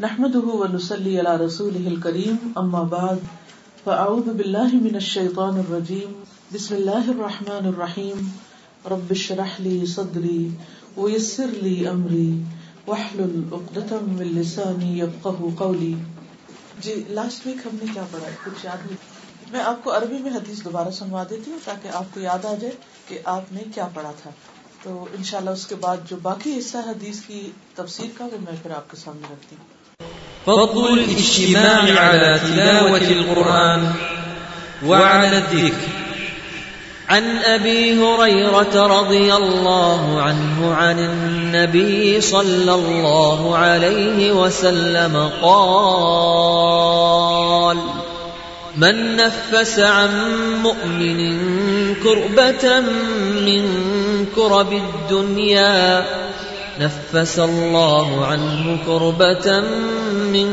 نحمده ونصلي على رسوله الكريم، أما بعد، فأعوذ بالله من الشيطان الرجيم. بسم الله الرحمن الرحيم. رب اشرح لي صدري، ويسر لي أمري، واحلل عقدة من لساني يفقه قولي. جی لاسٹ ویک ہم نے کیا پڑھا کچھ یاد نہیں۔ میں آپ کو عربی میں حدیث دوبارہ سنوا دیتی ہوں تاکہ آپ کو یاد آ جائے کہ آپ نے کیا پڑھا تھا۔ تو انشاءاللہ اس کے بعد جو باقی حصہ حدیث کی تفسیر کا وہ میں پھر آپ کے سامنے رکھتی ہوں۔ فضل الاجتماع على تلاوة القرآن وعلى الذكر. عن أبي هريرة رضي الله عنه عن النبي صلى الله عليه وسلم قال من نفس عن مؤمن كربة من كرب الدنيا نفس الله عنه كربة من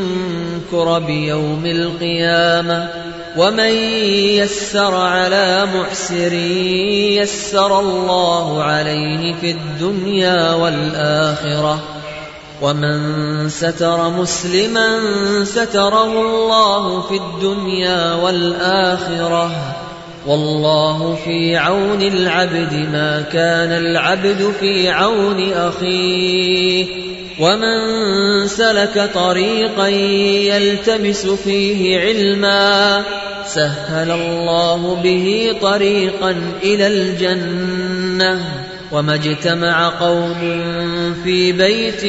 كرب يوم القيامة ومن يسر على معسر يسر الله عليه في الدنيا والآخرة ومن ستر مسلما ستره الله في الدنيا والآخرة والله في عون العبد ما كان العبد في عون أخيه ومن سلك طريقا يلتمس فيه علما سهل الله به طريقا إلى الجنة وما اجتمع قوم في بيت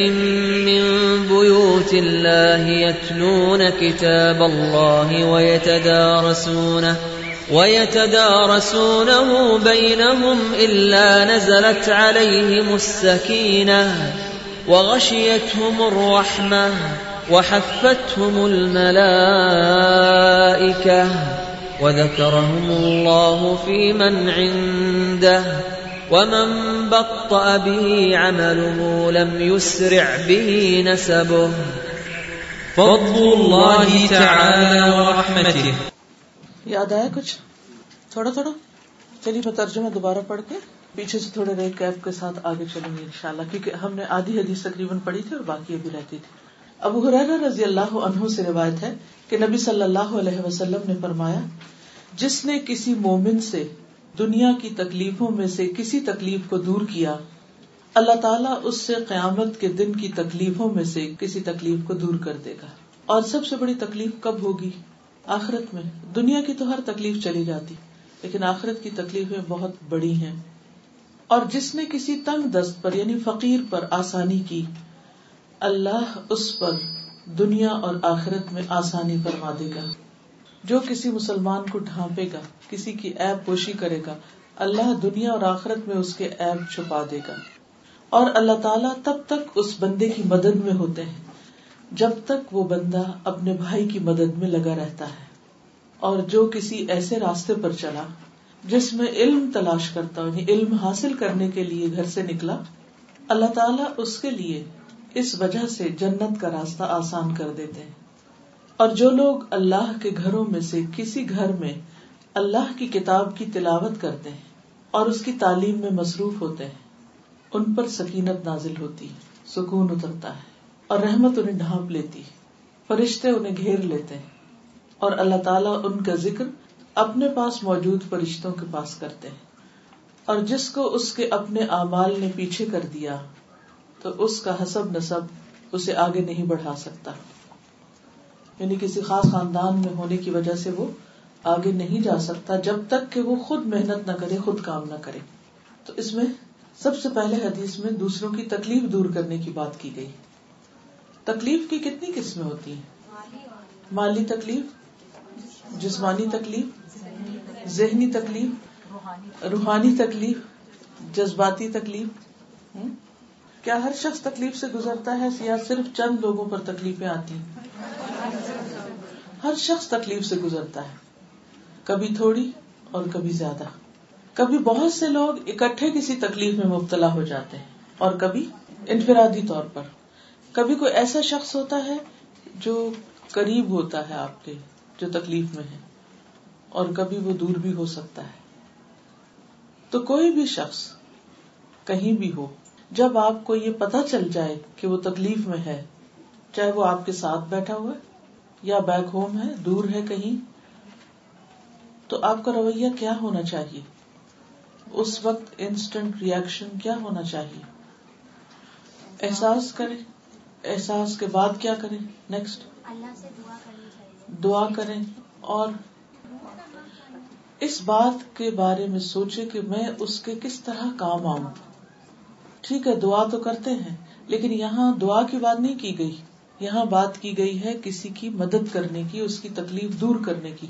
من بيوت الله يتلون كتاب الله ويتدارسونه ويتدارسونه بينهم إلا نزلت عليهم السكينة وغشيتهم الرحمة وحفتهم الملائكة وذكرهم الله في من عنده ومن بطأ به عمله لم يسرع به نسبه فضل الله تعالى ورحمته یاد آیا کچھ؟ تھوڑا تھوڑا؟ چلیے میں ترجمہ دوبارہ پڑھ کے پیچھے سے تھوڑے رہے کیب کے ساتھ آگے چلیں گے انشاءاللہ، کیونکہ ہم نے آدھی حدیث تقریباً پڑھی تھی اور باقی ابھی رہتی تھی۔ ابو حرارہ رضی اللہ عنہ سے روایت ہے کہ نبی صلی اللہ علیہ وسلم نے فرمایا، جس نے کسی مومن سے دنیا کی تکلیفوں میں سے کسی تکلیف کو دور کیا، اللہ تعالیٰ اس سے قیامت کے دن کی تکلیفوں میں سے کسی تکلیف کو دور کر دے گا۔ اور سب سے بڑی تکلیف کب ہوگی؟ آخرت میں دنیا کی تو ہر تکلیف چلی جاتی، لیکن آخرت کی تکلیفیں بہت بڑی ہیں۔ اور جس نے کسی تنگ دست پر یعنی فقیر پر آسانی کی، اللہ اس پر دنیا اور آخرت میں آسانی فرما دے گا۔ جو کسی مسلمان کو ڈھانپے گا، کسی کی ایب پوشی کرے گا، اللہ دنیا اور آخرت میں اس کے ایب چھپا دے گا۔ اور اللہ تعالیٰ تب تک اس بندے کی مدد میں ہوتے ہیں۔ جب تک وہ بندہ اپنے بھائی کی مدد میں لگا رہتا ہے اور جو کسی ایسے راستے پر چلا جس میں علم تلاش کرتا یعنی علم حاصل کرنے کے لیے گھر سے نکلا، اللہ تعالیٰ اس کے لیے اس وجہ سے جنت کا راستہ آسان کر دیتے ہیں۔ اور جو لوگ اللہ کے گھروں میں سے کسی گھر میں اللہ کی کتاب کی تلاوت کرتے ہیں اور اس کی تعلیم میں مصروف ہوتے ہیں، ان پر سکینت نازل ہوتی ہے سکون اترتا ہے۔ اور رحمت انہیں ڈھانپ لیتی فرشتے انہیں گھیر لیتے ہیں اور اللہ تعالیٰ ان کا ذکر اپنے پاس موجود فرشتوں کے پاس کرتے ہیں۔ اور جس کو اس کے اپنے اعمال نے پیچھے کر دیا، تو اس کا حسب نصب اسے آگے نہیں بڑھا سکتا۔ یعنی کسی خاص خاندان میں ہونے کی وجہ سے وہ آگے نہیں جا سکتا جب تک کہ وہ خود محنت نہ کرے، خود کام نہ کرے۔ تو اس میں سب سے پہلے حدیث میں دوسروں کی تکلیف دور کرنے کی بات کی گئی۔ تکلیف کی کتنی قسمیں ہوتی ہیں؟ مالی تکلیف، جسمانی تکلیف، ذہنی تکلیف، روحانی تکلیف، جذباتی تکلیف کیا ہر شخص تکلیف سے گزرتا ہے یا صرف چند لوگوں پر تکلیفیں آتی ہر شخص تکلیف سے گزرتا ہے، کبھی تھوڑی اور کبھی زیادہ۔ کبھی بہت سے لوگ اکٹھے کسی تکلیف میں مبتلا ہو جاتے ہیں اور کبھی انفرادی طور پر۔ کبھی کوئی ایسا شخص ہوتا ہے جو قریب ہوتا ہے آپ کے، جو تکلیف میں ہے، اور کبھی وہ دور بھی ہو سکتا ہے۔ تو کوئی بھی شخص کہیں بھی ہو، جب آپ کو یہ پتا چل جائے کہ وہ تکلیف میں ہے، چاہے وہ آپ کے ساتھ بیٹھا ہوا ہے یا بیک ہوم ہے، دور ہے کہیں، تو آپ کا رویہ کیا ہونا چاہیے؟ اس وقت انسٹنٹ ریئیکشن کیا ہونا چاہیے؟ احساس کریں۔ احساس کے بعد کیا کریں؟ نیکسٹ اللہ سے دعا کرنی چاہیے۔ دعا کریں اور اس بات کے بارے میں سوچے کہ میں اس کے کس طرح کام آؤں۔ ٹھیک ہے دعا تو کرتے ہیں لیکن یہاں دعا کی بات نہیں کی گئی۔ یہاں بات کی گئی ہے کسی کی مدد کرنے کی اس کی تکلیف دور کرنے کی۔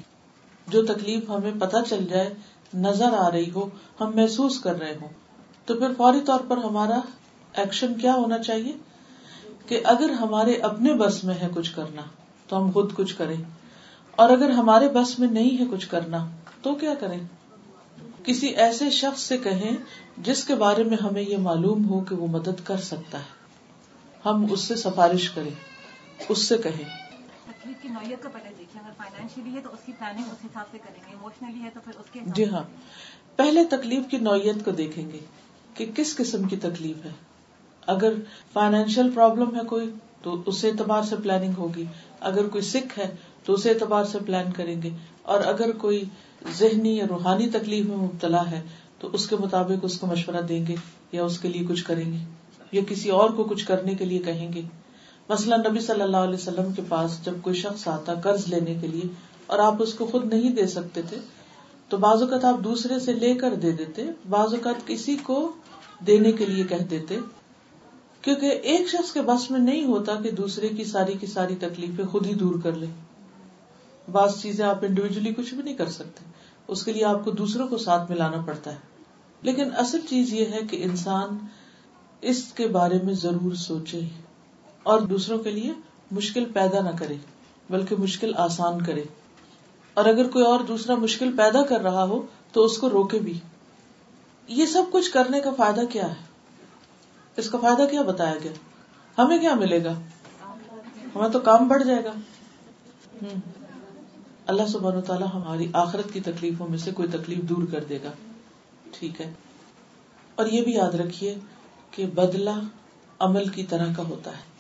جو تکلیف ہمیں پتہ چل جائے نظر آ رہی ہو ہم محسوس کر رہے ہوں۔ تو پھر فوری طور پر ہمارا ایکشن کیا ہونا چاہیے؟ کہ اگر ہمارے اپنے بس میں ہے کچھ کرنا تو ہم خود کچھ کریں۔ اور اگر ہمارے بس میں نہیں ہے کچھ کرنا تو کیا کریں؟ کسی ایسے شخص سے کہیں جس کے بارے میں ہمیں یہ معلوم ہو کہ وہ مدد کر سکتا ہے۔ ہم اس سے سفارش کریں اس سے کہیں۔ تکلیف کی نوعیت کو پہلے دیکھیں۔ اگر فائنینشلی ہے تو اس کی پلاننگ اس حساب سے کریں گے۔ اموشنلی ہے تو پھر اس کے جی ہاں۔ پہلے تکلیف کی نوعیت کو دیکھیں گے کہ کس قسم کی تکلیف ہے۔ اگر فائنینشیل پرابلم ہے کوئی، تو اس اعتبار سے پلاننگ ہوگی۔ اگر کوئی سکھ ہے، تو اس اعتبار سے پلان کریں گے۔ اور اگر کوئی ذہنی یا روحانی تکلیف میں مبتلا ہے، تو اس کے مطابق اس کو مشورہ دیں گے یا اس کے لیے کچھ کریں گے۔ یا کسی اور کو کچھ کرنے کے لیے کہیں گے۔ مثلاً نبی صلی اللہ علیہ وسلم کے پاس جب کوئی شخص آتا قرض لینے کے لیے اور آپ اس کو خود نہیں دے سکتے تھے، تو بعض اوقات آپ دوسرے سے لے کر دے دیتے، بعض اوقات کسی کو دینے کے لیے کہہ دیتے۔ کیونکہ ایک شخص کے بس میں نہیں ہوتا کہ دوسرے کی ساری کی ساری تکلیفیں خود ہی دور کر لے۔ بعض چیزیں آپ انڈیویجلی کچھ بھی نہیں کر سکتے۔ اس کے لیے آپ کو دوسروں کو ساتھ ملانا پڑتا ہے۔ لیکن اصل چیز یہ ہے کہ انسان اس کے بارے میں ضرور سوچے اور دوسروں کے لیے مشکل پیدا نہ کرے، بلکہ مشکل آسان کرے۔ اور اگر کوئی اور دوسرا مشکل پیدا کر رہا ہو تو اس کو روکے بھی۔ یہ سب کچھ کرنے کا فائدہ کیا ہے؟ اس کا فائدہ کیا بتایا گیا؟ ہمیں کیا ملے گا؟ ہمیں تو کام بڑھ جائے گا۔ اللہ سبحانہ تعالیٰ ہماری آخرت کی تکلیفوں میں سے کوئی تکلیف دور کر دے گا۔ ٹھیک ہے۔ اور یہ بھی یاد رکھیے کہ بدلہ عمل کی طرح کا ہوتا ہے۔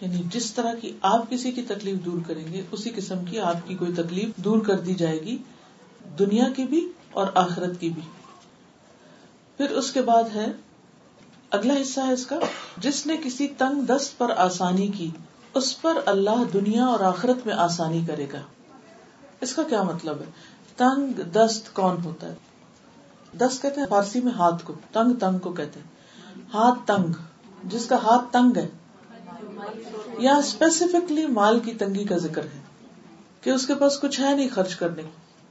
یعنی جس طرح کی آپ کسی کی تکلیف دور کریں گے، اسی قسم کی آپ کی کوئی تکلیف دور کر دی جائے گی، دنیا کی بھی اور آخرت کی بھی۔ پھر اس کے بعد ہے اگلا حصہ ہے اس کا، جس نے کسی تنگ دست پر آسانی کی، اس پر اللہ دنیا اور آخرت میں آسانی کرے گا۔ اس کا کیا مطلب ہے؟ تنگ دست کون ہوتا ہے؟ دست کہتے ہیں، فارسی میں ہاتھ کو، تنگ تنگ کو کہتے ہیں۔ ہاتھ تنگ، جس کا ہاتھ تنگ ہے۔ یا اسپیسیفکلی مال کی تنگی کا ذکر ہے، کہ اس کے پاس کچھ ہے نہیں خرچ کرنے،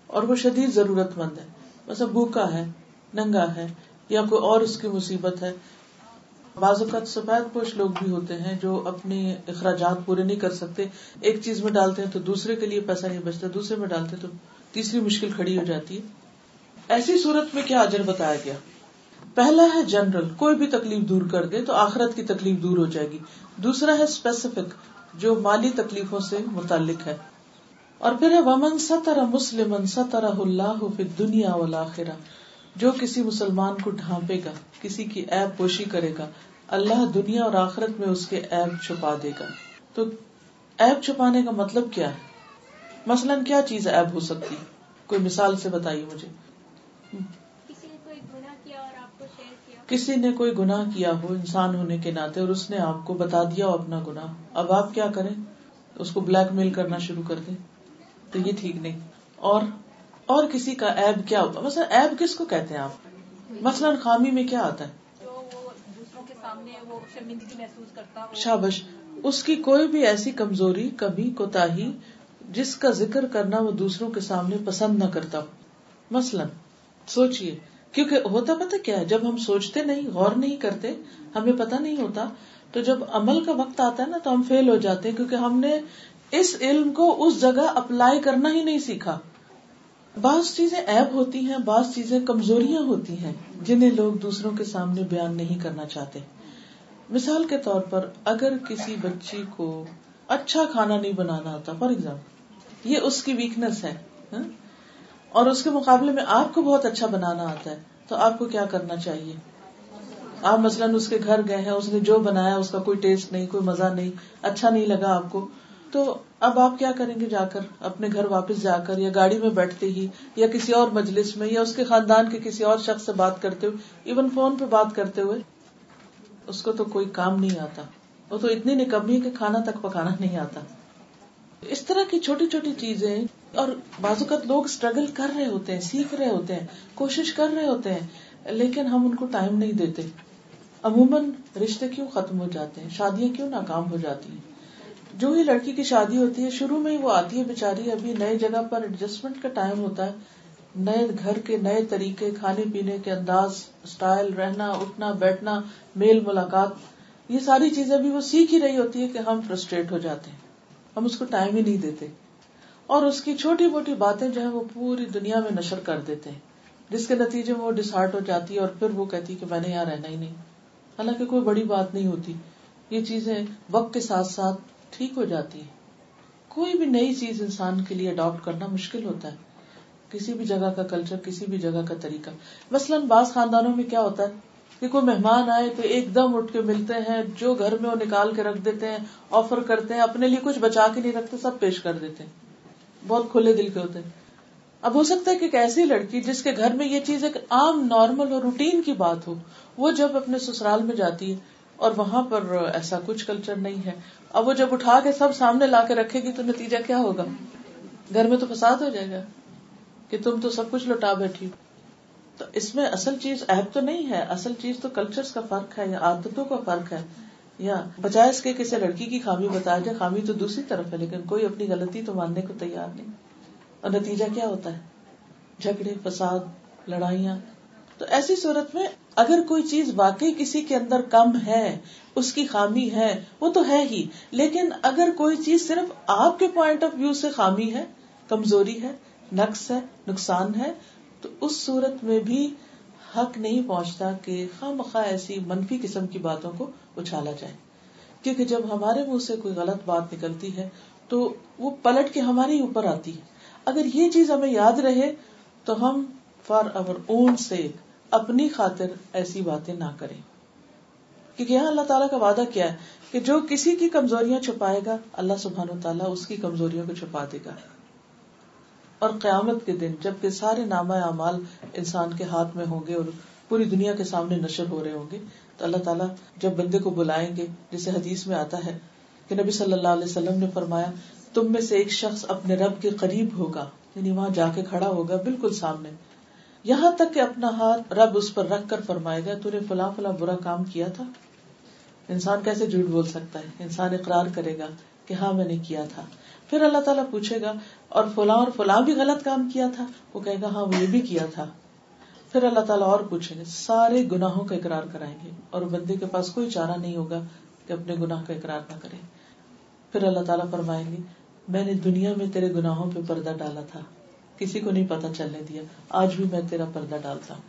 اور وہ شدید ضرورت مند ہے۔ بس اب بھوکا ہے، ننگا ہے، یا کوئی اور اس کی مصیبت ہے بعض اوقات سفید پوش لوگ بھی ہوتے ہیں جو اپنے اخراجات پورے نہیں کر سکتے۔ ایک چیز میں ڈالتے ہیں تو دوسرے کے لیے پیسہ نہیں بچتا، دوسرے میں ڈالتے تو تیسری مشکل کھڑی ہو جاتی ہے۔ ایسی صورت میں کیا اجر بتایا گیا؟ پہلا ہے جنرل، کوئی بھی تکلیف دور کر دے تو آخرت کی تکلیف دور ہو جائے گی۔ دوسرا ہے اسپیسیفک جو مالی تکلیفوں سے متعلق ہے۔ اور پھر ہے ومن ستر مسلم ستر اللہ دنیا والا جو کسی مسلمان کو ڈھانپے گا کسی کی ایب پوشی کرے گا اللہ دنیا اور آخرت میں اس کے ایب چھپا دے گا۔ تو ایب چھپانے کا مطلب کیا ہے؟ مثلاً کیا چیز ایب ہو سکتی؟ کوئی مثال سے بتائیے مجھے۔ کسی نے کوئی گناہ کیا ہو انسان ہونے کے ناطے اور اس نے آپ کو بتا دیا ہو اپنا گنا اب آپ کیا کریں؟ اس کو بلیک میل کرنا شروع کر دیں۔ تو یہ ٹھیک نہیں۔ اور اور کسی کا ایب کیا ہوتا مثلا ایب کس کو کہتے ہیں آپ؟ مثلاً خامی میں کیا آتا ہے؟ شابش اس کی کوئی بھی ایسی کمزوری کبھی کوتا جس کا ذکر کرنا وہ دوسروں کے سامنے پسند نہ کرتا ہو۔ مثلاً سوچیے کیونکہ ہوتا پتا کیا ہے؟ جب ہم سوچتے نہیں غور نہیں کرتے ہمیں پتا نہیں ہوتا تو جب عمل کا وقت آتا ہے نا تو ہم فیل ہو جاتے ہیں کیونکہ ہم نے اس علم کو اس جگہ اپلائی کرنا ہی نہیں سیکھا۔ بعض چیزیں ایب ہوتی ہیں، بعض چیزیں کمزوریاں ہوتی ہیں، جنہیں لوگ دوسروں کے سامنے بیان نہیں کرنا چاہتے۔ مثال کے طور پر اگر کسی بچی کو اچھا کھانا نہیں بنانا آتا فار ایگزامپل یہ اس کی ویکنیس ہے ہاں؟ اور اس کے مقابلے میں آپ کو بہت اچھا بنانا آتا ہے، تو آپ کو کیا کرنا چاہیے؟ آپ مثلاً اس کے گھر گئے ہیں، اس نے جو بنایا، اس کا کوئی ٹیسٹ نہیں، کوئی مزہ نہیں اچھا نہیں لگا آپ کو تو اب آپ کیا کریں گے جا کر؟ اپنے گھر واپس جا کر یا گاڑی میں بیٹھتے ہی یا کسی اور مجلس میں یا اس کے خاندان کے کسی اور شخص سے بات کرتے ہوئے ایون فون پہ بات کرتے ہوئے، اس کو تو کوئی کام نہیں آتا۔ وہ تو اتنی نکمی کہ کھانا تک پکانا نہیں آتا۔ اس طرح کی چھوٹی چھوٹی چیزیں، اور بعض اوقات لوگ اسٹرگل کر رہے ہوتے ہیں، سیکھ رہے ہوتے ہیں، کوشش کر رہے ہوتے ہیں، لیکن ہم ان کو ٹائم نہیں دیتے۔ عموماً رشتے کیوں ختم ہو جاتے ہیں؟ شادیاں کیوں ناکام ہو جاتی ہیں؟ جو ہی لڑکی کی شادی ہوتی ہے، شروع میں ہی وہ آتی ہے بےچاری ابھی نئے جگہ پر ایڈجسٹمنٹ کا ٹائم ہوتا ہے۔ نئے گھر کے نئے طریقے، کھانے پینے کے انداز اسٹائل رہنا، اٹھنا، بیٹھنا، میل ملاقات، یہ ساری چیزیں بھی وہ سیکھ ہی رہی ہوتی ہے کہ ہم فرسٹریٹ ہو جاتے ہیں۔ ہم اس کو ٹائم ہی نہیں دیتے۔ اور اس کی چھوٹی موٹی باتیں جو ہے وہ پوری دنیا میں نشر کر دیتے ہیں۔ جس کے نتیجے میں وہ ڈسہارٹ ہو جاتی ہے اور پھر وہ کہتی کہ میں نے یہاں رہنا ہی نہیں۔ حالانکہ کوئی بڑی بات نہیں ہوتی۔ یہ چیزیں وقت کے ساتھ ساتھ ٹھیک ہو جاتی ہے۔ کوئی بھی نئی چیز انسان کے لیے اڈاپٹ کرنا مشکل ہوتا ہے۔ کسی بھی جگہ کا کلچر کسی بھی جگہ کا طریقہ۔ مثلاً بعض خاندانوں میں کیا ہوتا ہے کہ کوئی مہمان آئے تو ایک دم اٹھ کے ملتے ہیں، جو گھر میں وہ نکال کے رکھ دیتے ہیں آفر کرتے ہیں، اپنے لیے کچھ بچا کے نہیں رکھتے، سب پیش کر دیتے ہیں۔ بہت کھلے دل کے ہوتے ہیں۔ اب ہو سکتا ہے کہ ایک ایسی لڑکی جس کے گھر میں یہ چیز ایک عام نارمل اور روٹین کی بات ہو، وہ جب اپنے سسرال میں جاتی ہے اور وہاں پر ایسا کچھ کلچر نہیں ہے۔ اب وہ جب اٹھا کے سب سامنے لا کے رکھے گی تو نتیجہ کیا ہوگا؟ گھر میں تو فساد ہو جائے گا کہ تم تو سب کچھ لوٹا بیٹھی تو اس میں اصل چیز ایپ تو نہیں ہے، اصل چیز تو کلچر کا فرق ہے یا عادتوں کا فرق ہے۔ یا بجائے اس کے کسی لڑکی کی خامی بتایا جائے، خامی تو دوسری طرف ہے، لیکن کوئی اپنی غلطی تو ماننے کو تیار نہیں۔ اور نتیجہ کیا ہوتا ہے؟ جھگڑے، فساد، لڑائیاں۔ تو ایسی صورت میں اگر کوئی چیز واقعی کسی کے اندر کم ہے، اس کی خامی ہے، وہ تو ہے ہی، لیکن اگر کوئی چیز صرف آپ کے پوائنٹ آف ویو سے خامی ہے، کمزوری ہے، نقص ہے، نقصان ہے، تو اس صورت میں بھی حق نہیں پہنچتا کہ خواہ ایسی منفی قسم کی باتوں کو اچھالا جائے۔ کیونکہ جب ہمارے منہ سے کوئی غلط بات نکلتی ہے، تو وہ پلٹ کے ہمارے اوپر آتی ہے۔ اگر یہ چیز ہمیں یاد رہے، تو ہم فار اوور اون سے اپنی خاطر ایسی باتیں نہ کریں۔ کیونکہ یہاں اللہ تعالیٰ کا وعدہ کیا ہے کہ جو کسی کی کمزوریاں چھپائے گا، اللہ سبحان و تعالیٰ اس کی کمزوریوں کو چھپا دے گا۔ اور قیامت کے دن جبکہ سارے نامہ اعمال انسان کے ہاتھ میں ہوں گے اور پوری دنیا کے سامنے نشر ہو رہے ہوں گے، تو اللہ تعالیٰ جب بندے کو بلائیں گے جسے حدیث میں آتا ہے کہ نبی صلی اللہ علیہ وسلم نے فرمایا، تم میں سے ایک شخص اپنے رب کے قریب ہوگا یعنی وہاں جا کے کھڑا ہوگا بالکل سامنے۔ یہاں تک کہ اپنا ہاتھ رب اس پر رکھ کر فرمائے گا تو نے فلاں فلاں برا کام کیا تھا؟ انسان کیسے جھوٹ بول سکتا ہے؟ انسان اقرار کرے گا کہ ہاں میں نے کیا تھا۔ پھر اللہ تعالیٰ پوچھے گا، اور فلاں اور فلاں بھی غلط کام کیا تھا؟ وہ کہے گا ہاں وہ یہ بھی کیا تھا۔ پھر اللہ تعالیٰ اور پوچھیں گے، سارے گناہوں کا اقرار کرائیں گے اور بندے کے پاس کوئی چارہ نہیں ہوگا کہ اپنے گناہ کا اقرار نہ کرے۔ پھر اللہ تعالیٰ فرمائیں گے، میں نے دنیا میں تیرے گناہوں پہ پردہ ڈالا تھا۔ کسی کو نہیں پتا چلنے دیا۔ آج بھی میں تیرا پردہ ڈالتا ہوں۔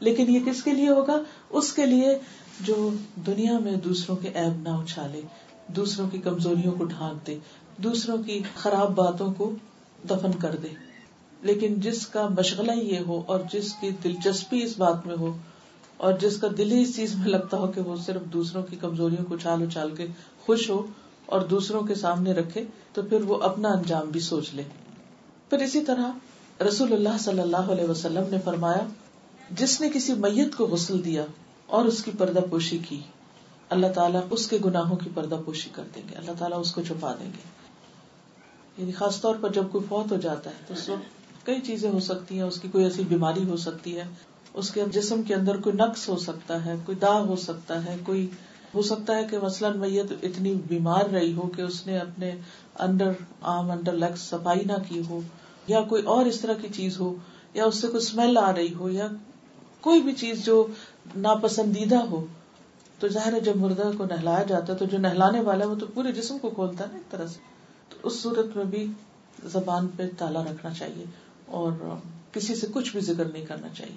لیکن یہ کس کے لیے ہوگا؟ اس کے لیے جو دنیا میں دوسروں کے عیب نہ اچھالے، دوسروں کی کمزوریوں کو ڈھانک دے، دوسروں کی خراب باتوں کو دفن کر دے۔ لیکن جس کا مشغلہ یہ ہو اور جس کی دلچسپی اس بات میں ہو اور جس کا دل ہی اس چیز میں لگتا ہو کہ وہ صرف دوسروں کی کمزوریوں کو اچھال اچھال کے خوش ہو اور دوسروں کے سامنے رکھے، تو پھر وہ اپنا انجام بھی سوچ لے۔ پھر اسی طرح رسول اللہ صلی اللہ علیہ وسلم نے فرمایا، جس نے کسی میت کو غسل دیا اور اس کی پردہ پوشی کی، اللہ تعالیٰ اس کے گناہوں کی پردہ پوشی کر دیں گے، اللہ تعالیٰ اس کو چھپا دیں گے۔ یعنی خاص طور پر جب کوئی فوت ہو جاتا ہے تو اس وقت کئی چیزیں ہو سکتی ہیں، اس کی کوئی ایسی بیماری ہو سکتی ہے، اس کے جسم کے اندر کوئی نقص ہو سکتا ہے، کوئی داغ ہو سکتا ہے، کوئی ہو سکتا ہے کہ مثلاً میت اتنی بیمار رہی ہو کہ اس نے اپنے انڈر آرم انڈر لیگ صفائی نہ کی ہو، یا کوئی اور اس طرح کی چیز ہو، یا اس سے کوئی اسمیل آ رہی ہو، یا کوئی بھی چیز جو ناپسندیدہ ہو۔ تو ظاہر ہے جب مردہ کو نہلایا جاتا ہے تو جو نہلانے والا ہے وہ تو پورے جسم کو کھولتا ہے نا ایک طرح سے۔ تو اس صورت میں بھی زبان پہ تالا رکھنا چاہیے اور کسی سے کچھ بھی ذکر نہیں کرنا چاہیے۔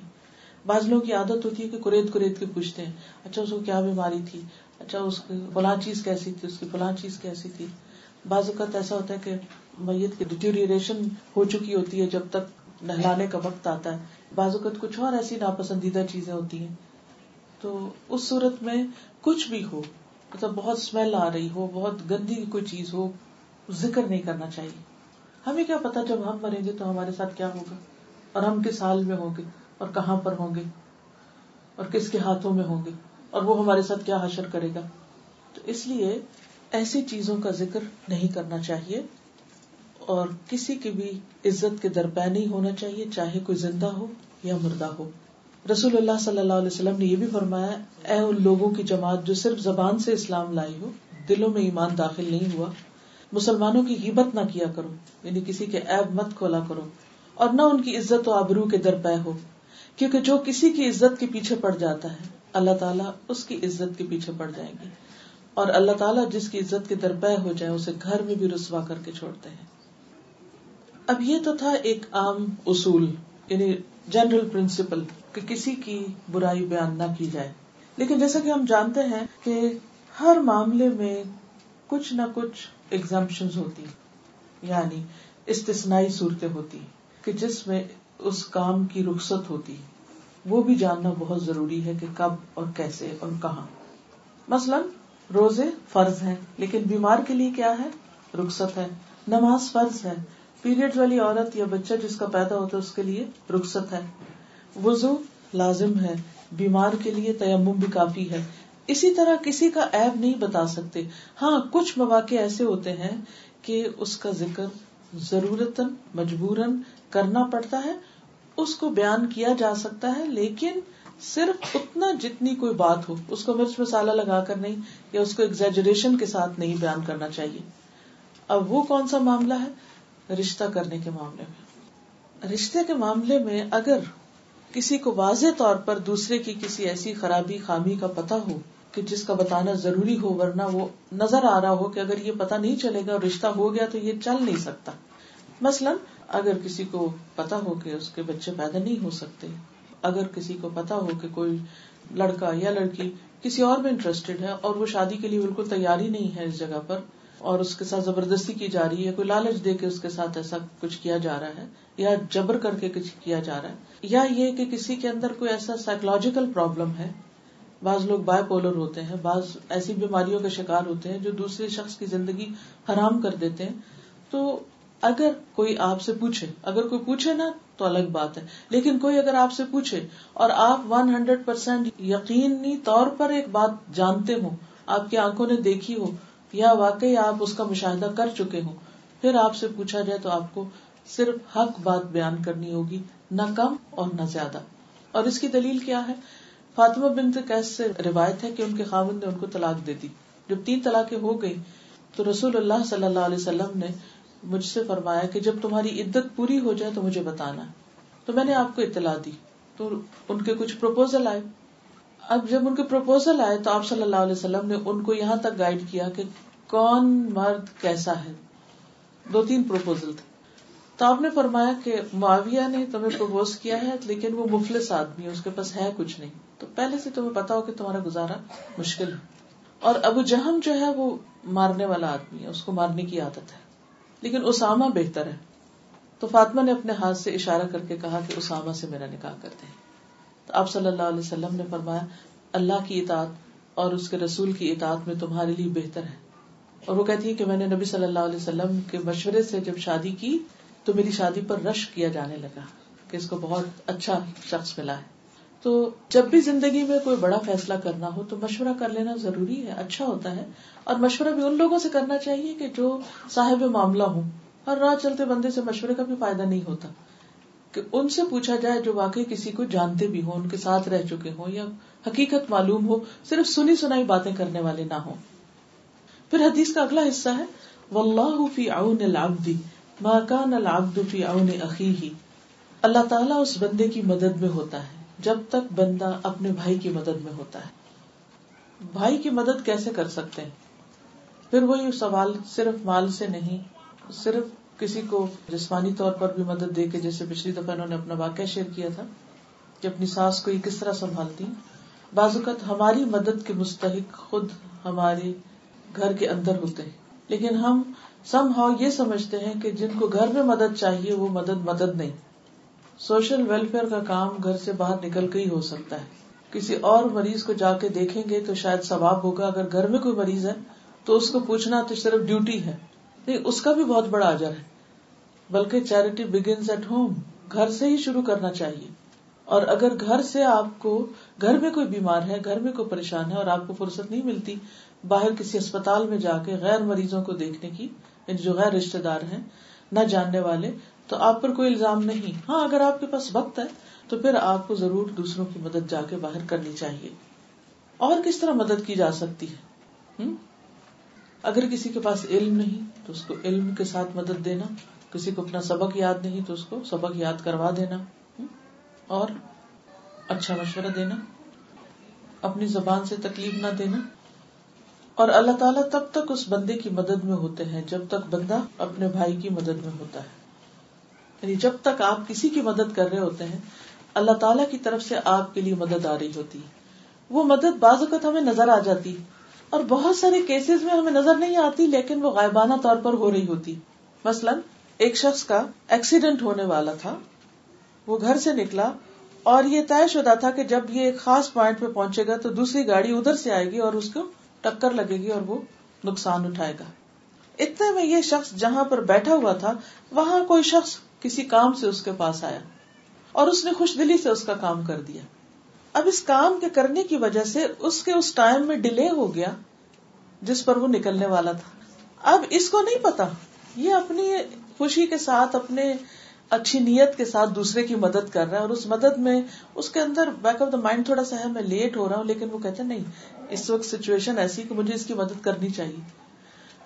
بعض لوگوں کی عادت ہوتی ہے کہ کریت کریت کے پوچھتے ہیں اچھا اس کو کیا بیماری تھی؟ اچھا اس کی فلاں چیز کیسی تھی؟ اس کی فلاں چیز کیسی تھی؟ بعض اوقات ایسا ہوتا ہے کہ میت کی ڈیٹیوریشن ہو چکی ہوتی ہے جب تک نہلانے کا وقت آتا ہے۔ بعض اوقات کچھ اور ایسی ناپسندیدہ چیزیں ہوتی ہیں۔ تو اس صورت میں کچھ بھی ہو مطلب بہت اسمیل آ رہی ہو، بہت گندی کوئی چیز ہو، ذکر نہیں کرنا چاہیے۔ ہمیں کیا پتا جب ہم مریں گے تو ہمارے ساتھ کیا ہوگا؟ اور ہم کس حال میں ہوں گے؟ اور کہاں پر ہوں گے؟ اور کس کے ہاتھوں میں ہوں گے؟ اور وہ ہمارے ساتھ کیا حشر کرے گا؟ تو اس لیے ایسی چیزوں کا ذکر نہیں کرنا چاہیے اور کسی کی بھی عزت کے درپے نہیں ہونا چاہیے، چاہے کوئی زندہ ہو یا مردہ ہو۔ رسول اللہ صلی اللہ علیہ وسلم نے یہ بھی فرمایا، اے ان لوگوں کی جماعت جو صرف زبان سے اسلام لائی ہو، دلوں میں ایمان داخل نہیں ہوا، مسلمانوں کی غیبت نہ کیا کرو یعنی کسی کے عیب مت کھولا کرو اور نہ ان کی عزت و آبرو کے درپے ہو، کیونکہ جو کسی کی عزت کے پیچھے پڑ جاتا ہے اللہ تعالیٰ اس کی عزت کے پیچھے پڑ جائیں گے۔ اور اللہ تعالیٰ جس کی عزت کے درپے ہو جائے، اسے گھر میں بھی رسوا کر کے چھوڑتے ہیں۔ اب یہ تو تھا ایک عام اصول یعنی جنرل پرنسپل، کہ کسی کی برائی بیان نہ کی جائے۔ لیکن جیسا کہ ہم جانتے ہیں کہ ہر معاملے میں کچھ نہ کچھ ایگزامپشن ہوتی یعنی استثنائی صورتیں ہوتی کہ جس میں اس کام کی رخصت ہوتی وہ بھی جاننا بہت ضروری ہے کہ کب اور کیسے اور کہاں۔ مثلاً روزے فرض ہیں، لیکن بیمار کے لیے کیا ہے؟ رخصت ہے۔ نماز فرض ہے۔ پیریڈ والی عورت یا بچہ جس کا پیدا ہوتا ہے، اس کے لیے رخصت ہے۔ وزو لازم ہے۔ بیمار کے لیے تیمم بھی کافی ہے۔ اسی طرح کسی کا ایب نہیں بتا سکتے۔ ہاں کچھ مواقع ایسے ہوتے ہیں کہ اس کا ذکر ضرورت مجبوراً کرنا پڑتا ہے۔ اس کو بیان کیا جا سکتا ہے، لیکن صرف اتنا جتنی کوئی بات ہو، اس کو مرچ مسالہ لگا کر نہیں، یا اس کو ایگزیجریشن کے ساتھ نہیں بیان کرنا چاہیے۔ اب وہ کون سا معاملہ ہے؟ رشتہ کرنے کے معاملے میں۔ رشتے کے معاملے میں اگر کسی کو واضح طور پر دوسرے کی کسی ایسی خرابی، خامی کا پتا ہو کہ جس کا بتانا ضروری ہو، ورنہ وہ نظر آ رہا ہو کہ اگر یہ پتا نہیں چلے گا اور رشتہ ہو گیا تو یہ چل نہیں سکتا۔ مثلاً اگر کسی کو پتا ہو کہ اس کے بچے پیدا نہیں ہو سکتے، اگر کسی کو پتا ہو کہ کوئی لڑکا یا لڑکی کسی اور میں انٹرسٹیڈ ہے اور وہ شادی کے لیے بالکل تیاری نہیں ہے اس جگہ پر اور اس کے ساتھ زبردستی کی جا رہی ہے، کوئی لالچ دے کے اس کے ساتھ ایسا کچھ کیا جا رہا ہے یا جبر کر کے کچھ کیا جا رہا ہے، یا یہ کہ کسی کے اندر کوئی ایسا سائیکولوجیکل پرابلم ہے، بعض لوگ بائے پولر ہوتے ہیں، بعض ایسی بیماریوں کا شکار ہوتے ہیں جو دوسرے شخص کی زندگی حرام کر دیتے ہیں، تو اگر کوئی آپ سے پوچھے، اگر کوئی پوچھے نا تو الگ بات ہے، لیکن کوئی اگر آپ سے پوچھے اور آپ ون ہنڈریڈ پرسینٹ یقینی طور پر ایک بات جانتے ہو آپ کی آنکھوں نے دیکھی ہو یا واقعی آپ اس کا مشاہدہ کر چکے ہو پھر آپ سے پوچھا جائے تو آپ کو صرف حق بات بیان کرنی ہوگی، نہ کم اور نہ زیادہ۔ اور اس کی دلیل کیا ہے؟ فاطمہ بنت کیس سے روایت ہے کہ ان کے خامن نے ان کو طلاق دے دی۔ جب تین طلاقیں ہو گئی تو رسول اللہ صلی اللہ علیہ وسلم نے مجھ سے فرمایا کہ جب تمہاری عدت پوری ہو جائے تو مجھے بتانا۔ تو میں نے آپ کو اطلاع دی۔ تو ان کے کچھ پروپوزل آئے۔ اب جب ان کے پروپوزل آئے تو آپ صلی اللہ علیہ وسلم نے ان کو یہاں تک گائیڈ کیا کہ کون مرد کیسا ہے۔ دو تین پروپوزل تھے۔ تو آپ نے فرمایا کہ معاویہ نے تمہیں پروپوز کیا ہے، لیکن وہ مفلس آدمی ہے، اس کے پاس ہے کچھ نہیں۔ تو پہلے سے تمہیں پتا ہو کہ تمہارا گزارا مشکل ہے۔ اور ابو جہم جو ہے وہ مارنے والا آدمی ہے، اس کو مارنے کی عادت ہے۔ لیکن اسامہ بہتر ہے۔ تو فاطمہ نے اپنے ہاتھ سے اشارہ کر کے کہا کہ اسامہ سے میرا نکاح کرتے ہیں تو آپ صلی اللہ علیہ وسلم نے فرمایا، اللہ کی اطاعت اور اس کے رسول کی اطاعت میں تمہارے لیے بہتر ہے۔ اور وہ کہتی ہے کہ میں نے نبی صلی اللہ علیہ وسلم کے مشورے سے جب شادی کی تو میری شادی پر رش کیا جانے لگا کہ اس کو بہت اچھا شخص ملا ہے۔ تو جب بھی زندگی میں کوئی بڑا فیصلہ کرنا ہو تو مشورہ کر لینا ضروری ہے اچھا ہوتا ہے۔ اور مشورہ بھی ان لوگوں سے کرنا چاہیے کہ جو صاحب معاملہ ہوں۔ اور راہ چلتے بندے سے مشورے کا بھی فائدہ نہیں ہوتا۔ کہ ان سے پوچھا جائے جو واقعی کسی کو جانتے بھی ہوں، ان کے ساتھ رہ چکے ہوں یا حقیقت معلوم ہو، صرف سنی سنائی باتیں کرنے والے نہ ہوں۔ پھر حدیث کا اگلا حصہ ہے، واللہ فی عون العبد ما کان العبد فی عون اخیہ اللہ تعالیٰ اس بندے کی مدد میں ہوتا ہے۔ جب تک بندہ اپنے بھائی کی مدد میں ہوتا ہے۔ بھائی کی مدد کیسے کر سکتے ہیں؟ پھر وہی سوال صرف مال سے نہیں، صرف کسی کو جسمانی طور پر بھی مدد دے کے، جیسے پچھلی دفعہ انہوں نے اپنا واقعہ شیئر کیا تھا کہ اپنی ساس کو یہ کس طرح سنبھالتی بعض اوقات ہماری مدد کے مستحق خود ہمارے گھر کے اندر ہوتے ہیں۔ لیکن ہم سم ہاؤ یہ سمجھتے ہیں کہ جن کو گھر میں مدد چاہیے، وہ مدد مدد نہیں۔ سوشل ویلفیئر کا کام گھر سے باہر نکل کے ہی ہو سکتا ہے۔ کسی اور مریض کو جا کے دیکھیں گے تو شاید ثواب ہوگا۔ اگر گھر میں کوئی مریض ہے تو اس کو پوچھنا تو صرف ڈیوٹی ہے۔ نہیں، اس کا بھی بہت بڑا اجر ہے۔ بلکہ چیریٹی بگنز ایٹ ہوم گھر سے ہی شروع کرنا چاہیے۔ اور اگر گھر سے آپ کو گھر میں کوئی بیمار ہے، گھر میں کوئی پریشان ہے اور آپ کو فرصت نہیں ملتی باہر کسی اسپتال میں جا کے غیر مریضوں کو دیکھنے کی یعنی جو غیر رشتے دار ہیں، نہ جاننے والے تو آپ پر کوئی الزام نہیں۔ ہاں اگر آپ کے پاس وقت ہے، تو پھر آپ کو ضرور دوسروں کی مدد جا کے باہر کرنی چاہیے۔ اور کس طرح مدد کی جا سکتی ہے؟ اگر کسی کے پاس علم نہیں، تو اس کو علم کے ساتھ مدد دینا۔ کسی کو اپنا سبق یاد نہیں، تو اس کو سبق یاد کروا دینا۔ اور اچھا مشورہ دینا۔ اپنی زبان سے تکلیف نہ دینا۔ اور اللہ تعالیٰ تب تک اس بندے کی مدد میں ہوتے ہیں جب تک بندہ اپنے بھائی کی مدد میں ہوتا ہے۔ یعنی جب تک آپ کسی کی مدد کر رہے ہوتے ہیں، اللہ تعالیٰ کی طرف سے آپ کے لیے مدد آ رہی ہوتی ہے۔ وہ مدد بعض اوقات ہمیں نظر آ جاتی اور بہت سارے کیسز میں ہمیں نظر نہیں آتی، لیکن وہ غائبانہ طور پر ہو رہی ہوتی۔ مثلاً، ایک شخص کا ایکسیڈنٹ ہونے والا تھا۔ وہ گھر سے نکلا اور یہ طے شدہ تھا کہ جب یہ ایک خاص پوائنٹ پہ پہنچے گا تو دوسری گاڑی ادھر سے آئے گی اور اس کو ٹکر لگے گی اور وہ نقصان اٹھائے گا۔ اتنے میں یہ شخص جہاں پر بیٹھا ہوا تھا، وہاں کوئی شخص کسی کام سے اس کے پاس آیا اور اس نے خوش دلی سے اس کا کام کر دیا۔ اب اس کام کے کرنے کی وجہ سے اس کے اس ٹائم میں ڈیلے ہو گیا جس پر وہ نکلنے والا تھا۔ اب اس کو نہیں پتا۔ یہ اپنی خوشی کے ساتھ، اپنے اچھی نیت کے ساتھ دوسرے کی مدد کر رہا ہے اور اس مدد میں اس کے اندر بیک آف دا مائنڈ تھوڑا سا ہے، میں لیٹ ہو رہا ہوں، لیکن وہ کہتے نہیں، اس وقت سچویشن ایسی کہ مجھے اس کی مدد کرنی چاہیے۔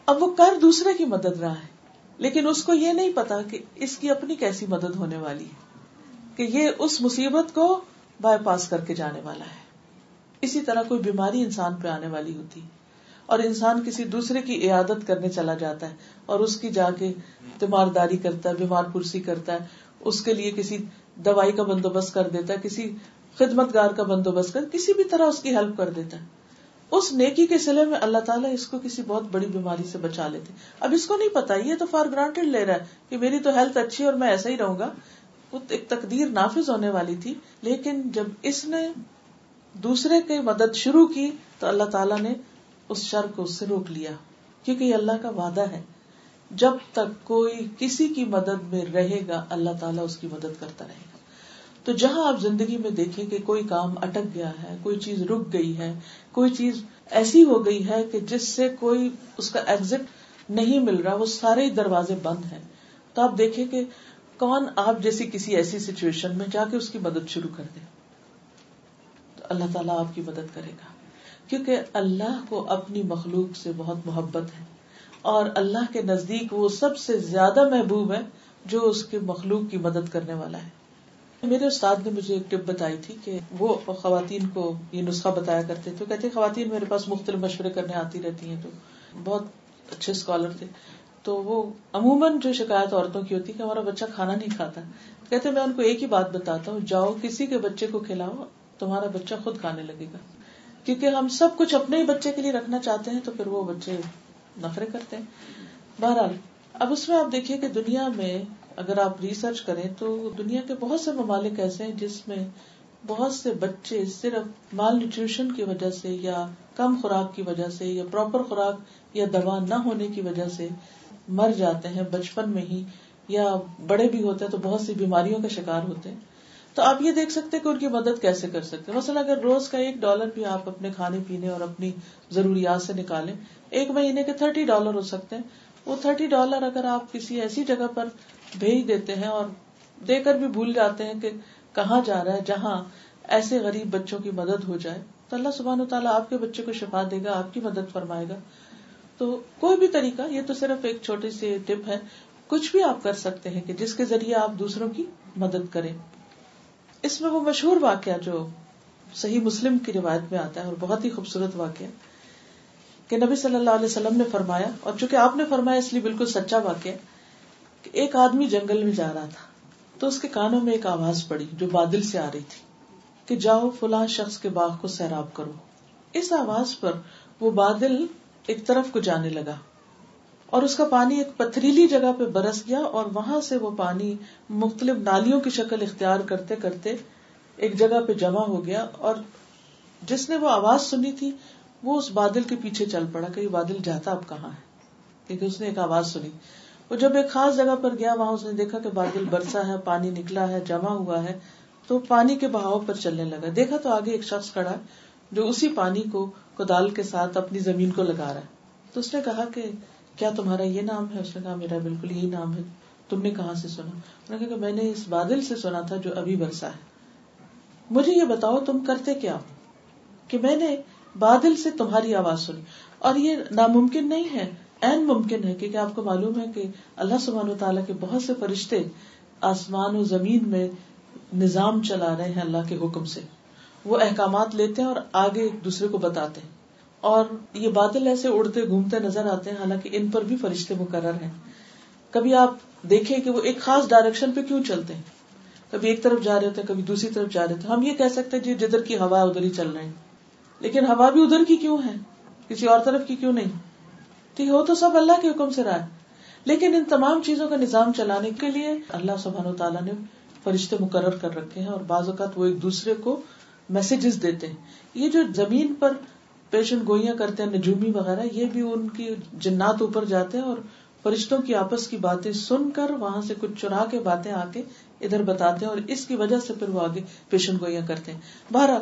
اب وہ کر دوسرے کی مدد رہا ہے۔ لیکن اس کو یہ نہیں پتا کہ اس کی اپنی کیسی مدد ہونے والی ہے، کہ یہ اس مصیبت کو بائی پاس کر کے جانے والا ہے۔ اسی طرح کوئی بیماری انسان پہ آنے والی ہوتی، اور انسان کسی دوسرے کی عیادت کرنے چلا جاتا ہے، اور اس کی جا کے تیمارداری کرتا ہے، بیمار پرسی کرتا ہے، اس کے لیے کسی دوائی کا بندوبست کر دیتا ہے، کسی خدمت گار کا بندوبست کر، کسی بھی طرح اس کی ہیلپ کر دیتا ہے۔ اس نیکی کے سلے میں اللہ تعالیٰ اس کو کسی بہت بڑی بیماری سے بچا لیتے اب اس کو نہیں پتا، یہ تو فار گرانٹیڈ لے رہا ہے کہ میری تو ہیلتھ اچھی اور میں ایسا ہی رہوں گا۔ وہ ایک تقدیر نافذ ہونے والی تھی، لیکن جب اس نے دوسرے کی مدد شروع کی تو اللہ تعالیٰ نے اس شر کو اس سے روک لیا، کیونکہ یہ اللہ کا وعدہ ہے۔ جب تک کوئی کسی کی مدد میں رہے گا، اللہ تعالیٰ اس کی مدد کرتا رہے گا۔ تو جہاں آپ زندگی میں دیکھیں کہ کوئی کام اٹک گیا ہے، کوئی چیز رک گئی ہے، کوئی چیز ایسی ہو گئی ہے کہ جس سے کوئی اس کا ایگزٹ نہیں مل رہا، وہ سارے دروازے بند ہیں۔ تو آپ دیکھیں کہ کون آپ جیسی کسی ایسی سچویشن میں جا کے اس کی مدد شروع کر دے۔ تو اللہ تعالیٰ آپ کی مدد کرے گا۔ کیونکہ اللہ کو اپنی مخلوق سے بہت محبت ہے اور اللہ کے نزدیک وہ سب سے زیادہ محبوب ہے جو اس کے مخلوق کی مدد کرنے والا ہے۔ میرے استاد نے مجھے ایک ٹپ بتائی تھی کہ وہ خواتین کو یہ نسخہ بتایا کرتے تھے کہتے خواتین میرے پاس مختلف مشورے کرنے آتی رہتی ہیں، تو بہت اچھے اسکالر تھے۔ تو وہ عموماً جو شکایت عورتوں کی ہوتی ہے کہ ہمارا بچہ کھانا نہیں کھاتا، کہتے میں ان کو ایک ہی بات بتاتا ہوں، جاؤ کسی کے بچے کو کھلاؤ، تمہارا بچہ خود کھانے لگے گا۔ کیونکہ ہم سب کچھ اپنے ہی بچے کے لیے رکھنا چاہتے ہیں، تو پھر وہ بچے نفرے کرتے ہیں۔ بہرحال، اب اس میں آپ دیکھیے کہ دنیا میں اگر آپ ریسرچ کریں تو دنیا کے بہت سے ممالک ایسے ہیں جس میں بہت سے بچے صرف مال نیوٹریشن کی وجہ سے یا کم خوراک کی وجہ سے یا پراپر خوراک یا دوا نہ ہونے کی وجہ سے مر جاتے ہیں بچپن میں ہی یا بڑے بھی ہوتے ہیں تو بہت سی بیماریوں کا شکار ہوتے ہیں۔ تو آپ یہ دیکھ سکتے کہ ان کی مدد کیسے کر سکتے ہیں۔ مثلا اگر روز کا ایک ڈالر بھی آپ اپنے کھانے پینے اور اپنی ضروریات سے نکالیں، ایک مہینے کے تھرٹی ڈالر ہو سکتے ہیں۔ وہ تھرٹی ڈالر اگر آپ کسی ایسی جگہ پر بھیج دیتے ہیں اور دے کر بھی بھول جاتے ہیں کہ کہاں جا رہا ہے، جہاں ایسے غریب بچوں کی مدد ہو جائے۔ تو اللہ سبحان و تعالیٰ آپ کے بچے کو شفا دے گا، آپ کی مدد فرمائے گا۔ تو کوئی بھی طریقہ، یہ تو صرف ایک چھوٹی سی ٹپ ہے، کچھ بھی آپ کر سکتے ہیں کہ جس کے ذریعے آپ دوسروں کی مدد کریں۔ اس میں وہ مشہور واقعہ جو صحیح مسلم کی روایت میں آتا ہے اور بہت ہی خوبصورت واقعہ کہ نبی صلی اللہ علیہ وسلم نے فرمایا، اور چونکہ آپ نے فرمایا اس لیے بالکل سچا واقعہ کہ ایک آدمی جنگل میں جا رہا تھا تو اس کے کانوں میں ایک آواز پڑی جو بادل سے آ رہی تھی کہ جاؤ فلاں شخص کے باغ کو سیراب کرو۔ اس آواز پر وہ بادل ایک طرف کو جانے لگا اور اس کا پانی ایک پتھریلی جگہ پہ برس گیا اور وہاں سے وہ پانی مختلف نالیوں کی شکل اختیار کرتے کرتے ایک جگہ پہ جمع ہو گیا اور جس نے وہ آواز سنی تھی، وہ اس بادل کے پیچھے چل پڑا کہ یہ بادل جاتا اب کہاں ہے؟ کیونکہ اس نے ایک آواز سنی۔ وہ جب ایک خاص جگہ پر گیا، وہاں اس نے دیکھا کہ بادل برسا ہے، پانی نکلا ہے، جمع ہوا ہے، تو پانی کے بہاؤ پر چلنے لگا۔ دیکھا تو آگے ایک شخص کھڑا جو اسی پانی کو کدال کے ساتھ اپنی زمین کو لگا رہا ہے۔ تو اس نے کہا کہ کیا تمہارا یہ نام ہے؟ اس نے کہا، میرا بالکل یہی نام ہے، تم نے کہاں سے سنا؟ انہوں نے کہا کہ میں نے اس بادل سے سنا تھا جو ابھی برسا ہے۔ مجھے یہ بتاؤ، تم کرتے کیا کہ میں نے بادل سے تمہاری آواز سنی۔ اور یہ ناممکن نہیں ہے این ممکن ہے کیونکہ آپ کو معلوم ہے کہ اللہ سبحان و تعالیٰ کے بہت سے فرشتے آسمان و زمین میں نظام چلا رہے ہیں اللہ کے حکم سے۔ وہ احکامات لیتے ہیں اور آگے ایک دوسرے کو بتاتے ہیں۔ اور یہ بادل ایسے اڑتے گھومتے نظر آتے ہیں، حالانکہ ان پر بھی فرشتے مقرر ہیں۔ کبھی آپ دیکھیں کہ وہ ایک خاص ڈائریکشن پہ کیوں چلتے ہیں؟ کبھی ایک طرف جا رہے تھے کبھی دوسری طرف جا رہے تھے ہم یہ کہہ سکتے جی جدھر کی ہوا ادھر ہی چل رہے ہیں۔ لیکن ہوا بھی ادھر کی کیوں ہے؟ کسی اور طرف کی کیوں نہیں؟ ٹھیک ہو تو سب اللہ کے حکم سے رہا ہے۔ لیکن ان تمام چیزوں کا نظام چلانے کے لیے اللہ سبحان و تعالیٰ نے فرشتے مقرر کر رکھے ہیں اور بعض اوقات وہ ایک دوسرے کو میسجز دیتے ہیں۔ یہ جو زمین پر پیشنٹ گوئیاں کرتے ہیں، نجومی وغیرہ، یہ بھی ان کی جنات اوپر جاتے ہیں اور فرشتوں کی آپس کی باتیں سن کر وہاں سے کچھ چرا کے باتیں آ کے ادھر بتاتے ہیں اور اس کی وجہ سے پھر وہ آگے پیشنٹ گوئیاں کرتے ہیں۔ بہرحال،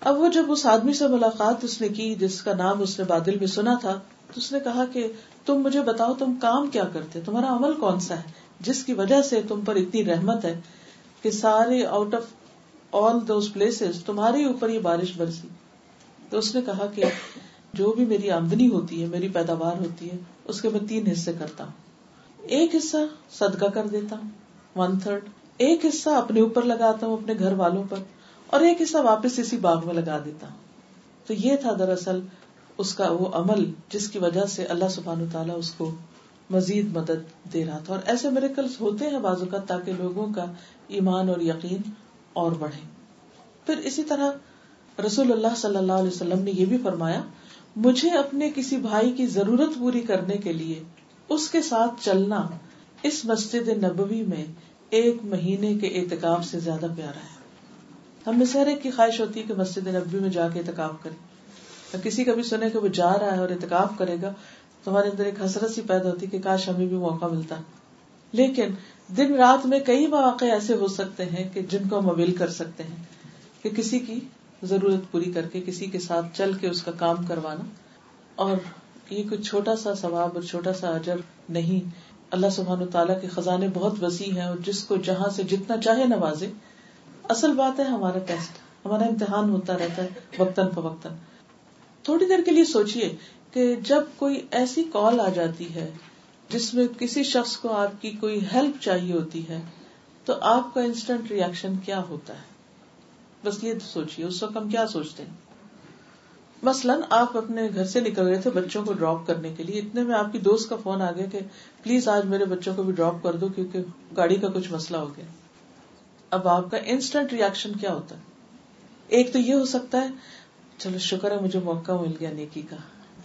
اب وہ جب اس آدمی سے ملاقات اس نے کی جس کا نام اس نے بادل میں سنا تھا تو اس نے کہا کہ تم مجھے بتاؤ تم کام کیا کرتے؟ تمہارا عمل کون سا ہے؟ جس کی وجہ سے تم پر اتنی رحمت ہے کہ سارے out of all those places تمہارے اوپر یہ بارش برسی۔ تو اس نے کہا کہ جو بھی میری آمدنی ہوتی ہے، میری پیداوار ہوتی ہے، اس کے میں تین حصے کرتا ہوں۔ ایک حصہ صدقہ کر دیتا ہوں ون تھرڈ ایک حصہ اپنے اوپر لگاتا ہوں، اپنے گھر والوں پر۔ اور ایک حصہ واپس اسی باغ میں لگا دیتا ہوں۔ تو یہ تھا دراصل اس کا وہ عمل جس کی وجہ سے اللہ سبحان تعالیٰ اس کو مزید مدد دے رہا تھا۔ اور ایسے میرے ہوتے ہیں بازو کا تاکہ لوگوں کا ایمان اور یقین اور بڑھے۔ پھر اسی طرح رسول اللہ صلی اللہ علیہ وسلم نے یہ بھی فرمایا، مجھے اپنے کسی بھائی کی ضرورت پوری کرنے کے لیے اس کے ساتھ چلنا اس مسجد نبوی میں ایک مہینے کے اعتکاب سے زیادہ پیارا ہے۔ ہم میں ایک کی خواہش ہوتی ہے کہ مسجد نبوی میں جا کے اعتکاب کرے کسی کا بھی سنے کہ وہ جا رہا ہے اور اعتکاب کرے گا تمہارے اندر ایک حسرت سی پیدا ہوتی کہ کاش ہمیں بھی موقع ملتا۔ لیکن دن رات میں کئی مواقع ایسے ہو سکتے ہیں کہ جن کو ہم اویل کر سکتے ہیں کہ کسی کی ضرورت پوری کر کے، کسی کے ساتھ چل کے اس کا کام کروانا۔ اور یہ کوئی چھوٹا سا ثواب اور چھوٹا سا اجر نہیں۔ اللہ سبحان و تعالیٰ کے خزانے بہت وسیع ہیں اور جس کو جہاں سے جتنا چاہے نوازے۔ اصل بات ہے ہمارا ٹیسٹ، ہمارا امتحان ہوتا رہتا ہے وقتاً فوقتاً۔ تھوڑی دیر کے لیے سوچیے کہ جب کوئی ایسی کال آ جاتی ہے جس میں کسی شخص کو آپ کی کوئی ہیلپ چاہیے ہوتی ہے، تو آپ کا انسٹنٹ ریئیکشن کیا ہوتا ہے؟ بس یہ سوچیے اس وقت ہم کیا سوچتے ہیں؟ مثلاً آپ اپنے گھر سے نکل گئے تھے بچوں کو ڈراپ کرنے کے لیے، اتنے میں آپ کی دوست کا فون آ گیا کہ پلیز آج میرے بچوں کو بھی ڈراپ کر دو کیونکہ گاڑی کا کچھ مسئلہ ہو گیا۔ اب آپ کا انسٹنٹ ریئیکشن کیا ہوتا ہے؟ ایک تو یہ ہو سکتا ہے چلو، شکر ہے، مجھے موقع مل گیا نیکی کا۔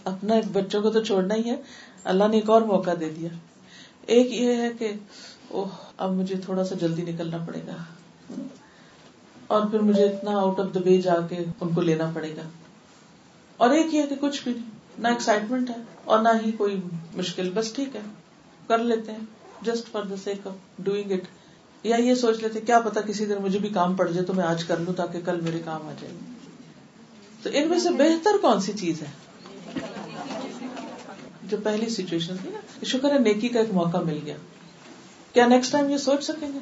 اپنا بچوں کو تو چھوڑنا ہی ہے۔ اللہ نے ایک اور موقع دے دیا۔ ایک یہ ہے کہ، اوہ، اب مجھے تھوڑا سا جلدی نکلنا پڑے گا۔ اور پھر مجھے اتنا آؤٹ آف دا وے جا کے ان کو لینا پڑے گا۔ اور ایک یہ کہ کچھ بھی نہیں، نہ ایکسائٹمنٹ ہے اور نہ ہی کوئی مشکل، بس ٹھیک ہے، کر لیتے ہیں۔ Just for the sake of doing it یا یہ سوچ لیتے، کیا پتا کسی دن مجھے بھی کام پڑ جائے تو میں آج کر لوں تاکہ کل میرے کام آ جائے۔ تو ان میں سے بہتر کون سی چیز ہے؟ جو پہلی سچویشن تھی نا، شکر ہے نیکی کا ایک موقع مل گیا۔ کیا نیکسٹ ٹائم یہ سوچ سکیں گے؟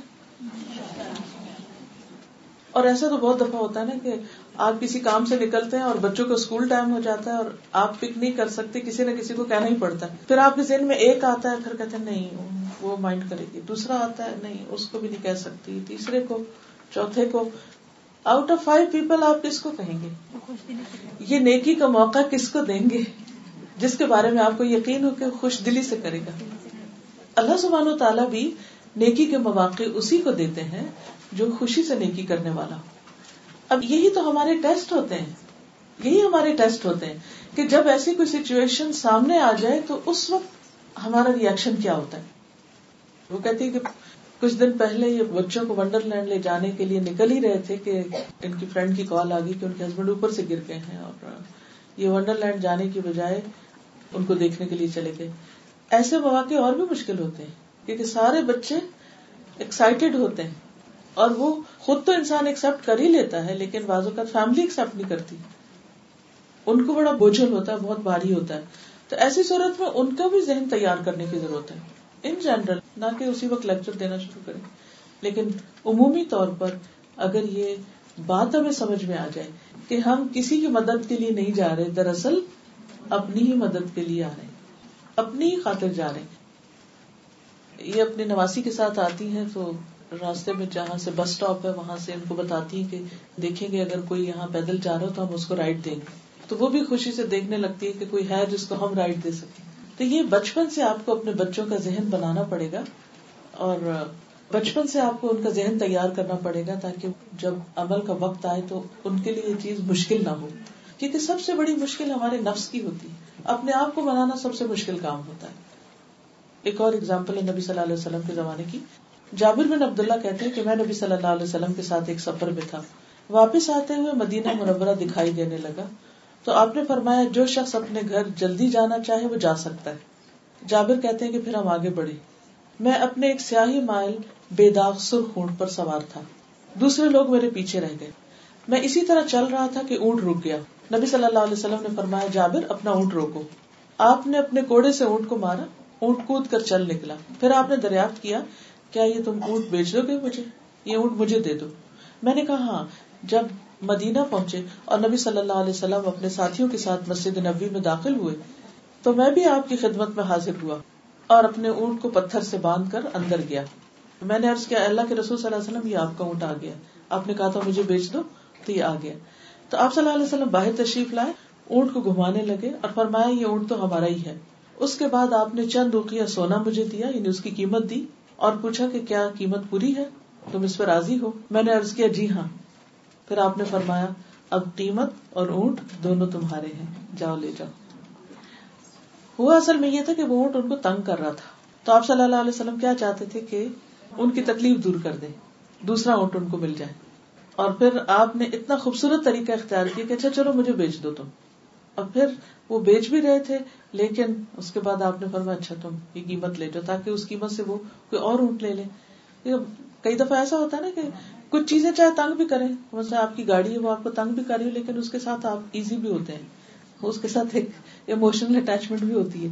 اور ایسا تو بہت دفعہ ہوتا ہے نا کہ آپ کسی کام سے نکلتے ہیں اور بچوں کو اسکول ٹائم ہو جاتا ہے اور آپ پک نہیں کر سکتے، کسی نہ کسی کو کہنا ہی پڑتا ہے۔ پھر آپ کے ذہن میں ایک آتا ہے، پھر کہتے ہیں نہیں، وہ مائنڈ کرے گی۔ دوسرا آتا ہے، نہیں، اس کو بھی نہیں کہہ سکتی۔ تیسرے کو، چوتھے کو آؤٹ آف فائیو پیپل آپ کس کو کہیں گے؟ یہ نیکی کا موقع کس کو دیں گے؟ جس کے بارے میں آپ کو یقین ہو کہ خوش دلی سے کرے گا۔ اللہ سبحان و تعالیٰ بھی نیکی کے مواقع اسی کو دیتے ہیں جو خوشی سے نیکی کرنے والا۔ اب یہی تو ہمارے ٹیسٹ ہوتے ہیں۔ یہی ہمارے ٹیسٹ ہوتے ہیں کہ جب ایسی کوئی سچویشن سامنے آ جائے تو اس وقت ہمارا ریئیکشن کیا ہوتا ہے؟ وہ کہتی ہے کہ کچھ دن پہلے یہ بچوں کو ونڈر لینڈ لے جانے کے لیے نکل ہی رہے تھے کہ ان کی فرینڈ کی کال آ گئی کہ ان کے ہسبینڈ اوپر سے گر گئے ہیں اور یہ ونڈر لینڈ جانے کی بجائے ان کو دیکھنے کے لیے چلے گئے۔ ایسے مواقع اور بھی مشکل ہوتے ہیں کیونکہ سارے بچے ایکسائٹیڈ ہوتے ہیں اور وہ خود تو انسان ایکسپٹ کر ہی لیتا ہے لیکن بعض اوقات فیملی ایکسپٹ نہیں کرتی۔ ان کو بڑا بوجھل ہوتا ہے، بہت بھاری ہوتا ہے۔ تو ایسی صورت میں ان کا بھی ذہن تیار کرنے کی ضرورت ہے۔ ان جنرل نہ کہ اسی وقت لیکچر دینا شروع کریں۔ لیکن عمومی طور پر اگر یہ بات ہمیں سمجھ میں آ جائے کہ ہم کسی کی مدد کے لیے نہیں جا رہے، دراصل اپنی ہی مدد کے لیے آ رہے اپنی ہی خاطر جا رہے یہ اپنی نواسی کے ساتھ آتی ہیں تو راستے میں جہاں سے بس اسٹاپ ہے، وہاں سے ان کو بتاتی ہیں کہ دیکھیں گے اگر کوئی یہاں پیدل جا رہا ہو تو ہم اس کو رائڈ دیں گے۔ تو وہ بھی خوشی سے دیکھنے لگتی ہے کہ کوئی ہے جس کو ہم رائڈ دے سکیں۔ تو یہ بچپن سے آپ کو اپنے بچوں کا ذہن بنانا پڑے گا اور بچپن سے آپ کو ان کا ذہن تیار کرنا پڑے گا تاکہ جب عمل کا وقت آئے تو ان کے لیے یہ چیز مشکل نہ ہو۔ کیونکہ سب سے بڑی مشکل ہمارے نفس کی ہوتی ہے۔ اپنے آپ کو بنانا سب سے مشکل کام ہوتا ہے۔ ایک اور اگزامپل ہے نبی صلی اللہ علیہ وسلم کے زمانے کی۔ جابر بن عبداللہ کہتے ہیں کہ میں نبی صلی اللہ علیہ وسلم کے ساتھ ایک سفر میں تھا۔ واپس آتے ہوئے مدینہ منورہ دکھائی دینے لگا۔ تو آپ نے فرمایا، جو شخص اپنے گھر جلدی جانا چاہے وہ جا سکتا ہے۔ جابر کہتے ہیں کہ پھر ہم آگے بڑھے میں اپنے ایک سیاہی مائل بے داغ سرخ اونٹ پر سوار تھا۔ دوسرے لوگ میرے پیچھے رہ گئے۔ میں اسی طرح چل رہا تھا کہ اونٹ رک گیا۔ نبی صلی اللہ علیہ وسلم نے فرمایا، جابر، اپنا اونٹ روکو۔ آپ نے اپنے کوڑے سے اونٹ کو مارا، اونٹ کود کر چل نکلا۔ پھر آپ نے دریافت کیا کیا یہ تم اونٹ بیچ دو گے مجھے؟ یہ اونٹ مجھے دے دو۔ میں نے کہا ہاں۔ جب مدینہ پہنچے اور نبی صلی اللہ علیہ وسلم اپنے ساتھیوں کے ساتھ مسجد نبی میں داخل ہوئے تو میں بھی آپ کی خدمت میں حاضر ہوا اور اپنے اونٹ کو پتھر سے باندھ کر اندر گیا۔ میں نے عرض کیا، اللہ کے رسول صلی اللہ علیہ وسلم، یہ آپ کا اونٹ آ گیا۔ آپ نے کہا تھا، مجھے بیچ دو، تو یہ آ گیا۔ تو آپ صلی اللہ علیہ وسلم باہر تشریف لائے، اونٹ کو گھمانے لگے اور فرمایا، یہ اونٹ تو ہمارا ہی ہے۔ اس کے بعد آپ نے چند اوقیہ سونا مجھے دیا یعنی اس کی قیمت دی اور پوچھا کہ کیا قیمت پوری ہے؟ تم اس پر راضی ہو؟ میں نے ارض کیا جی ہاں۔ پھر آپ نے فرمایا، اب قیمت اور اونٹ دونوں تمہارے ہیں، جاؤ لے جاؤ۔ ہوا اصل میں یہ تھا کہ وہ اونٹ ان کو تنگ کر رہا تھا۔ تو آپ صلی اللہ علیہ وسلم کیا چاہتے تھے کہ ان کی تکلیف دور کر دے دوسرا اونٹ ان کو مل جائے۔ اور پھر آپ نے اتنا خوبصورت طریقہ اختیار کیا کہ اچھا چلو مجھے بیچ دو تم۔ اور پھر وہ بیچ بھی رہے تھے، لیکن اس کے بعد آپ نے فرمایا اچھا تم یہ قیمت لے جاؤ تاکہ اس قیمت سے وہ کوئی اور اونٹ لے لے۔ کئی دفعہ ایسا ہوتا ہے نا کہ کچھ چیزیں چاہے تنگ بھی کریں۔ مثلا آپ کی گاڑی ہے، وہ آپ کو تنگ بھی کر رہی ہے لیکن اس کے ساتھ آپ ایزی بھی ہوتے ہیں۔ اس کے ساتھ ایک ایموشنل اٹیچمنٹ بھی ہوتی ہے۔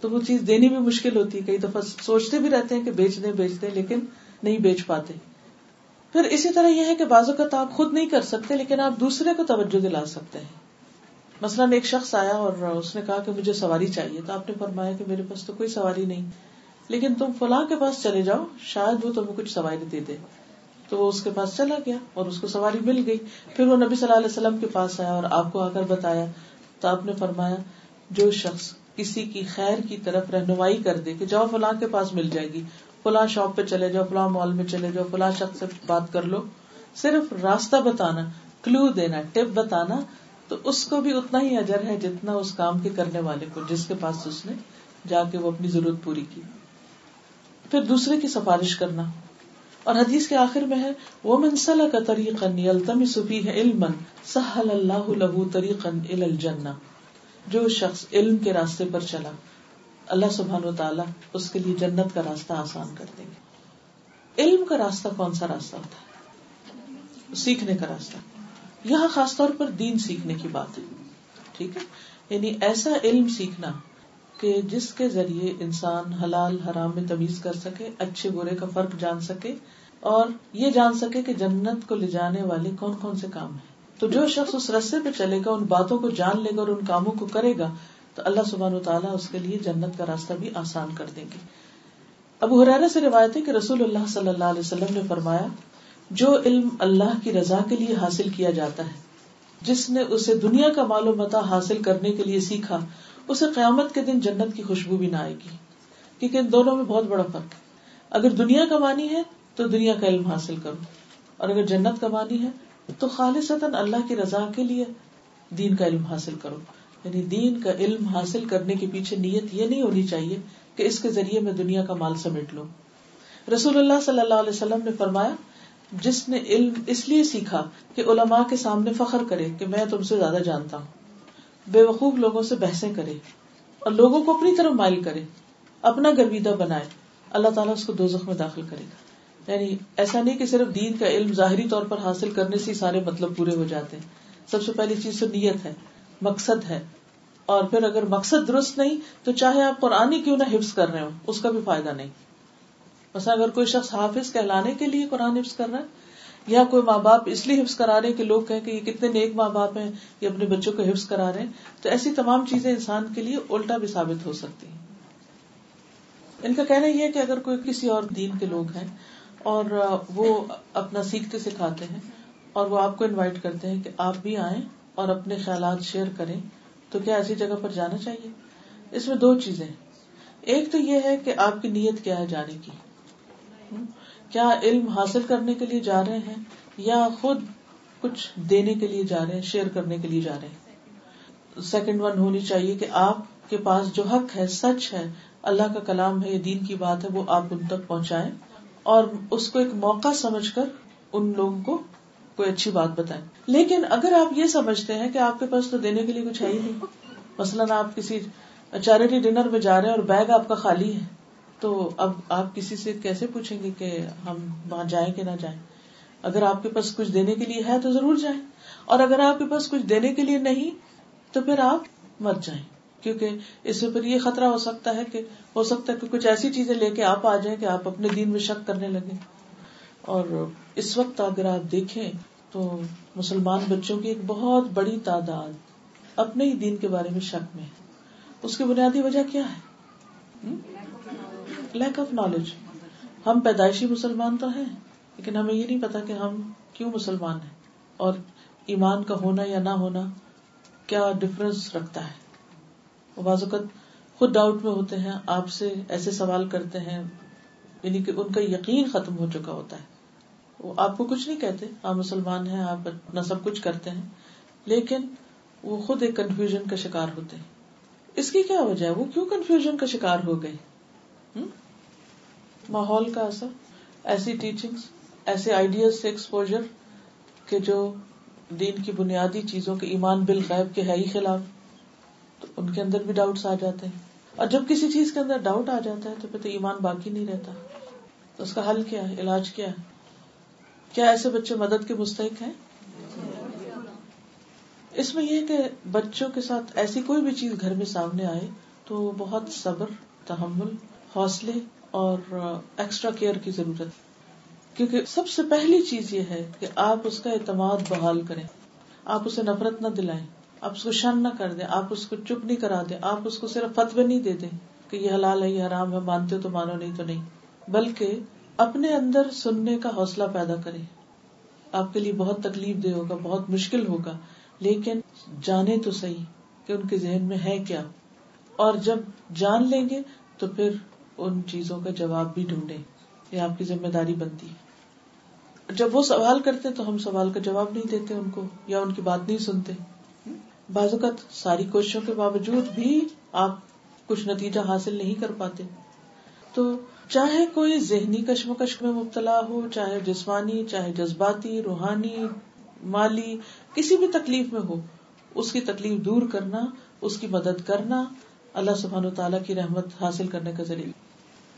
تو وہ چیز دینی بھی مشکل ہوتی ہے۔ کئی دفعہ سوچتے بھی رہتے ہیں کہ بیچ دیں بیچ دیں لیکن نہیں بیچ پاتے۔ پھر اسی طرح یہ ہے کہ بازو کا آپ خود نہیں کر سکتے، لیکن آپ دوسرے کو توجہ دلا سکتے ہیں۔ مثلاً ایک شخص آیا اور اس نے کہا کہ مجھے سواری چاہیے، تو آپ نے فرمایا کہ میرے پاس تو کوئی سواری نہیں، لیکن تم فلاں کے پاس چلے جاؤ، شاید وہ تمہیں کچھ سواری دے دے تو وہ اس کے پاس چلا گیا اور اس کو سواری مل گئی۔ پھر وہ نبی صلی اللہ علیہ وسلم کے پاس آیا اور آپ کو آ کر بتایا۔ تو آپ نے فرمایا، جو شخص کسی کی خیر کی طرف رہنمائی کر دے کہ جاؤ فلاں کے پاس مل جائے گی۔ فلاں شاپ پہ چلے جاؤ، فلاں مال میں چلے جاؤ، فلاں شخص سے بات کر لو۔ صرف راستہ بتانا کلو دینا ٹپ بتانا، تو اس کو بھی اتنا ہی اجر ہے جتنا اس کام کے کرنے والے کو، جس کے پاس اس نے جا کے وہ اپنی ضرورت پوری کی۔ پھر دوسرے کی سفارش کرنا۔ اور حدیث کے آخر میں ہے وہ منسل کا طریقن سفی ہے علم سہل اللہ لہو طریقن الجنہ جو شخص علم کے راستے پر چلا، اللہ سبحان و تعالیٰ اس کے لیے جنت کا راستہ آسان کر دیں گے۔ علم کا راستہ کون سا راستہ ہوتا ہے؟ سیکھنے کا راستہ۔ یہاں خاص طور پر دین سیکھنے کی بات ہے۔ ٹھیک ہے؟ یعنی ایسا علم سیکھنا کہ جس کے ذریعے انسان حلال حرام میں تمیز کر سکے، اچھے برے کا فرق جان سکے اور یہ جان سکے کہ جنت کو لے جانے والے کون کون سے کام ہیں۔ تو جو شخص اس رستے پہ چلے گا، ان باتوں کو جان لے گا اور ان کاموں کو کرے گا، تو اللہ سبحان و تعالیٰ اس کے لیے جنت کا راستہ بھی آسان کر دیں گے۔ ابو حرارہ سے روایت ہے کہ رسول اللہ صلی اللہ علیہ وسلم نے فرمایا، جو علم اللہ کی رضا کے لیے حاصل کیا جاتا ہے، جس نے اسے دنیا کا معلوم متا حاصل کرنے کے لیے سیکھا اسے قیامت کے دن جنت کی خوشبو بھی نہ آئے گی۔ کیونکہ ان دونوں میں بہت بڑا فرق ہے۔ اگر دنیا کمانی ہے تو دنیا کا علم حاصل کرو۔ اور اگر جنت کمانی ہے تو خالص اللہ کی رضا کے لیے دین کا علم حاصل کرو۔ یعنی دین کا علم حاصل کرنے کے پیچھے نیت یہ نہیں ہونی چاہیے کہ اس کے ذریعے میں دنیا کا مال سمیٹ لوں۔ رسول اللہ صلی اللہ علیہ وسلم نے فرمایا، جس نے علم اس لیے سیکھا کہ علماء کے سامنے فخر کرے کہ میں تم سے زیادہ جانتا ہوں۔ بے وقوف لوگوں سے بحثیں کرے اور لوگوں کو اپنی طرف مائل کرے، اپنا گرویدہ بنائے، اللہ تعالیٰ اس کو دو میں داخل کرے گا۔ یعنی ایسا نہیں کہ صرف دین کا علم ظاہری طور پر حاصل کرنے سے سارے مطلب پورے ہو جاتے ہیں۔ سب سے پہلی چیز تو نیت ہے، مقصد ہے۔ اور پھر اگر مقصد درست نہیں، تو چاہے آپ قرآن کیوں نہ حفظ کر رہے ہو اس کا بھی فائدہ نہیں۔ بس اگر کوئی شخص حافظ کہلانے کے لیے قرآن حفظ کر رہا ہے یا کوئی ماں باپ اس لیے حفظ کرا رہے ہیں کہ لوگ کہیں کہ یہ کتنے نیک ماں باپ ہیں یہ اپنے بچوں کو حفظ کرا رہے ہیں۔ تو ایسی تمام چیزیں انسان کے لیے الٹا بھی ثابت ہو سکتی ہیں۔ ان کا کہنا یہ ہے کہ اگر کوئی کسی اور دین کے لوگ ہیں اور وہ اپنا سیکھتے سکھاتے ہیں اور وہ آپ کو انوائٹ کرتے ہیں کہ آپ بھی آئیں اور اپنے خیالات شیئر کریں، تو کیا ایسی جگہ پر جانا چاہیے؟ اس میں دو چیزیں۔ ایک تو یہ ہے کہ آپ کی نیت کیا ہے جانے کی۔ کیا علم حاصل کرنے کے لیے جا رہے ہیں یا خود کچھ دینے کے لیے جا رہے ہیں شیئر کرنے کے لیے جا رہے ہیں؟ سیکنڈ ون ہونی چاہیے کہ آپ کے پاس جو حق ہے، سچ ہے، اللہ کا کلام ہے یا دین کی بات ہے، وہ آپ ان تک پہنچائیں اور اس کو ایک موقع سمجھ کر ان لوگوں کو کوئی اچھی بات بتائیں۔ لیکن اگر آپ یہ سمجھتے ہیں کہ آپ کے پاس تو دینے کے لیے کچھ ہے ہی نہیں، مثلاً آپ کسی چیریٹی ڈنر میں جا رہے ہیں اور بیگ آپ کا خالی ہے تو اب آپ کسی سے کیسے پوچھیں گے کہ ہم وہاں جائیں کہ نہ جائیں؟ اگر آپ کے پاس کچھ دینے کے لیے ہے تو ضرور جائیں۔ اور اگر آپ کے پاس کچھ دینے کے لیے نہیں، تو پھر آپ مت جائیں۔ کیونکہ اس میں پھر یہ خطرہ ہو سکتا ہے کہ، ہو سکتا ہے کہ کچھ ایسی چیزیں لے کے آپ آ جائیں کہ آپ اپنے دین میں شک کرنے لگے اور اس وقت اگر آپ دیکھیں تو مسلمان بچوں کی ایک بہت بڑی تعداد اپنے ہی دین کے بارے میں شک میں ہے۔ اس کی بنیادی وجہ کیا ہے؟ لیک آف نالج ہم پیدائشی مسلمان تو ہیں، لیکن ہمیں یہ نہیں پتا کہ ہم کیوں مسلمان ہیں۔ اور ایمان کا ہونا یا نہ ہونا کیا ڈفرنس رکھتا ہے؟ بعض اوقات خود ڈاؤٹ میں ہوتے ہیں، آپ سے ایسے سوال کرتے ہیں یعنی کہ ان کا یقین ختم ہو چکا ہوتا ہے۔ وہ آپ کو کچھ نہیں کہتے، آپ مسلمان ہیں، آپ اپنا سب کچھ کرتے ہیں، لیکن وہ خود ایک کنفیوژن کا شکار ہوتے ہیں۔ اس کی کیا وجہ ہے؟ وہ کیوں کنفیوژن کا شکار ہو گئے؟ ماحول کا اثر ایسی ٹیچنگ ایسے آئیڈیاز سے ایکسپوجر کہ جو دین کی بنیادی چیزوں کے ایمان بالغیب کے ہے ہی خلاف، تو ان کے اندر بھی ڈاؤٹس آ جاتے ہیں۔ اور جب کسی چیز کے اندر ڈاؤٹ آ جاتا ہے تو پھر تو ایمان باقی نہیں رہتا۔ تو اس کا حل کیا ہے؟ علاج کیا ہے؟ کیا ایسے بچے مدد کے مستحق ہیں؟ اس میں یہ کہ بچوں کے ساتھ ایسی کوئی بھی چیز گھر میں سامنے آئے تو بہت صبر، تحمل، حوصلے اور ایکسٹرا کیئر کی ضرورت۔ کیونکہ سب سے پہلی چیز یہ ہے کہ آپ اس کا اعتماد بحال کریں۔ آپ اسے نفرت نہ دلائیں۔ آپ اس کو شن نہ کر دیں۔ آپ اس کو چپ نہیں کرا دیں۔ آپ اس کو صرف فتوے نہیں دے دیں کہ یہ حلال ہے، یہ حرام ہے، مانتے ہو تو مانو، نہیں تو نہیں۔ بلکہ اپنے اندر سننے کا حوصلہ پیدا کرے آپ کے لیے بہت تکلیف دہ ہوگا، بہت مشکل ہوگا، لیکن جانے تو صحیح کہ ان کے ذہن میں ہے کیا۔ اور جب جان لیں گے تو پھر ان چیزوں کا جواب بھی ڈھونڈے یہ آپ کی ذمہ داری بنتی ہے۔ جب وہ سوال کرتے تو ہم سوال کا جواب نہیں دیتے ان کو، یا ان کی بات نہیں سنتے۔ بعض اوقات ساری کوششوں کے باوجود بھی آپ کچھ نتیجہ حاصل نہیں کر پاتے۔ تو چاہے کوئی ذہنی کشمکش میں مبتلا ہو، چاہے جسمانی، چاہے جذباتی، روحانی، مالی، کسی بھی تکلیف میں ہو، اس کی تکلیف دور کرنا، اس کی مدد کرنا اللہ سبحان و تعالیٰ کی رحمت حاصل کرنے کا ذریعہ۔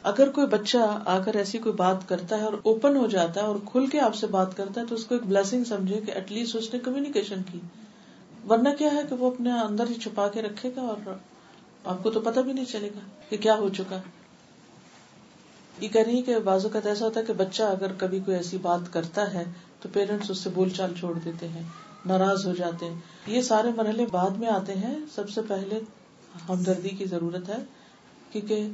اگر کوئی بچہ آ کر ایسی کوئی بات کرتا ہے اور اوپن ہو جاتا ہے اور کھل کے آپ سے بات کرتا ہے تو اس کو ایک بلیسنگ سمجھے کہ ایٹ لیسٹ اس نے کمیونیکیشن کی۔ ورنہ کیا ہے کہ وہ اپنے اندر ہی چھپا کے رکھے گا اور آپ کو تو پتا بھی نہیں چلے گا کہ کیا ہو چکا۔ ہے یہ کہہ رہی کہ بازو کا ایسا ہوتا ہے کہ بچہ اگر کبھی کوئی ایسی بات کرتا ہے تو پیرنٹس اس سے بول چال چھوڑ دیتے ہیں، ناراض ہو جاتے ہیں۔ یہ سارے مرحلے بعد میں آتے ہیں۔ سب سے پہلے ہمدردی کی ضرورت ہے، کیونکہ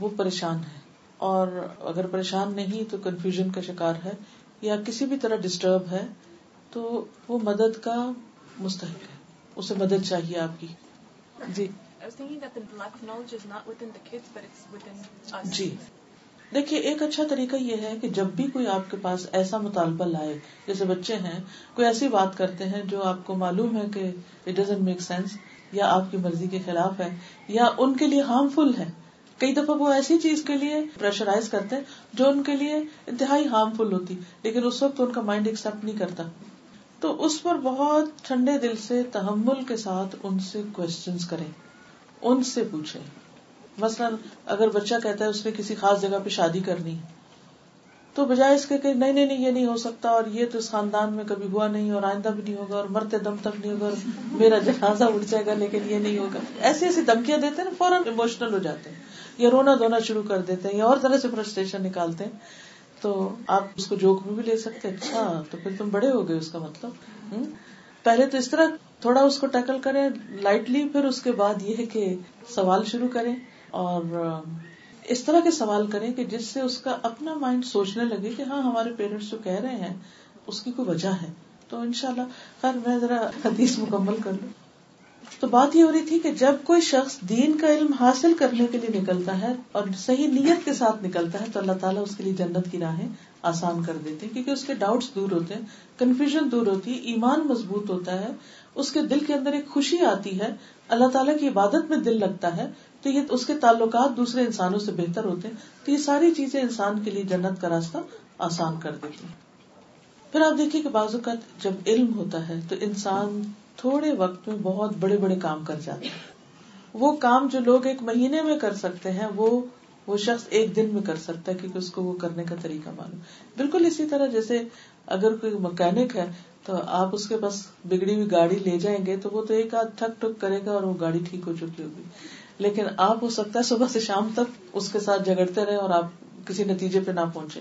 وہ پریشان ہے اور اگر پریشان نہیں تو کنفیوژن کا شکار ہے یا کسی بھی طرح ڈسٹرب ہے تو وہ مدد کا مستحق ہے۔ اسے مدد چاہیے آپ کی۔ جی۔ جی۔ دیکھیے ایک اچھا طریقہ یہ ہے کہ جب بھی کوئی آپ کے پاس ایسا مطالبہ لائے جیسے بچے ہیں کوئی ایسی بات کرتے ہیں جو آپ کو معلوم ہے کہ اٹ ڈزنٹ میک سینس یا آپ کی مرضی کے خلاف ہے یا ان کے لیے ہارمفل ہے کئی دفعہ وہ ایسی چیز کے لیے پریشرائز کرتے ہیں جو ان کے لیے انتہائی ہارمفل ہوتی، لیکن اس وقت ان کا مائنڈ ایکسپٹ نہیں کرتا۔ تو اس پر بہت ٹھنڈے دل سے تحمل کے ساتھ ان سے کوشچن کریں، ان سے پوچھیں۔ مثلاً اگر بچہ کہتا ہے اس نے کسی خاص جگہ پہ شادی کرنی، تو بجائے اس کے کہ نہیں نہیں نہیں، یہ نہیں ہو سکتا، اور یہ تو اس خاندان میں کبھی ہوا نہیں، اور آئندہ بھی نہیں ہوگا، اور مرتے دم تک نہیں ہوگا، اور میرا جنازہ اٹھ جائے گا، لیکن یہ نہیں ہوگا۔ ایسی ایسی دھمکیاں دیتے ہیں فوراً اموشنل ہو جاتے ہیں۔ یا رونا دھونا شروع کر دیتے ہیں یا اور طرح سے فرسٹریشن نکالتے ہیں، تو آپ اس کو جوک میں بھی لے سکتے اچھا تو پھر تم بڑے ہو گئے اس کا مطلب۔ پہلے تو اس طرح تھوڑا اس کو ٹیکل کریں لائٹلی پھر اس کے بعد یہ ہے کہ سوال شروع کریں۔ اور اس طرح کے سوال کریں کہ جس سے اس کا اپنا مائنڈ سوچنے لگے کہ ہاں ہمارے پیرنٹس جو کہہ رہے ہیں، اس کی کوئی وجہ ہے۔ تو ان شاء اللہ خیر، میں ذرا حدیث مکمل کر لوں۔ تو بات یہ ہو رہی تھی کہ جب کوئی شخص دین کا علم حاصل کرنے کے لیے نکلتا ہے اور صحیح نیت کے ساتھ نکلتا ہے تو اللہ تعالیٰ اس کے لیے جنت کی راہیں آسان کر دیتے کیونکہ اس کے ڈاؤٹس دور ہوتے ہیں کنفیوژن دور ہوتی ہے، ایمان مضبوط ہوتا ہے، اس کے دل کے اندر ایک خوشی آتی ہے، اللہ تعالیٰ کی عبادت میں دل لگتا ہے، تو یہ اس کے تعلقات دوسرے انسانوں سے بہتر ہوتے ہیں، تو یہ ساری چیزیں انسان کے لیے جنت کا راستہ آسان کر دیتی ہیں۔ پھر آپ دیکھیے کہ بعض اوقات جب علم ہوتا ہے تو انسان تھوڑے وقت میں بہت بڑے بڑے کام کر جاتے ہیں۔ وہ کام جو لوگ ایک مہینے میں کر سکتے ہیں، وہ وہ شخص ایک دن میں کر سکتا ہے، کیونکہ اس کو وہ کرنے کا طریقہ معلوم۔ بالکل اسی طرح جیسے اگر کوئی مکینک ہے، تو آپ اس کے پاس بگڑی ہوئی گاڑی لے جائیں گے، تو وہ تو ایک آدھ تھک ٹک کرے گا اور وہ گاڑی ٹھیک ہو چکی ہوگی۔ لیکن آپ ہو سکتا ہے صبح سے شام تک اس کے ساتھ جگڑتے رہے اور آپ کسی نتیجے پہ نہ پہنچے۔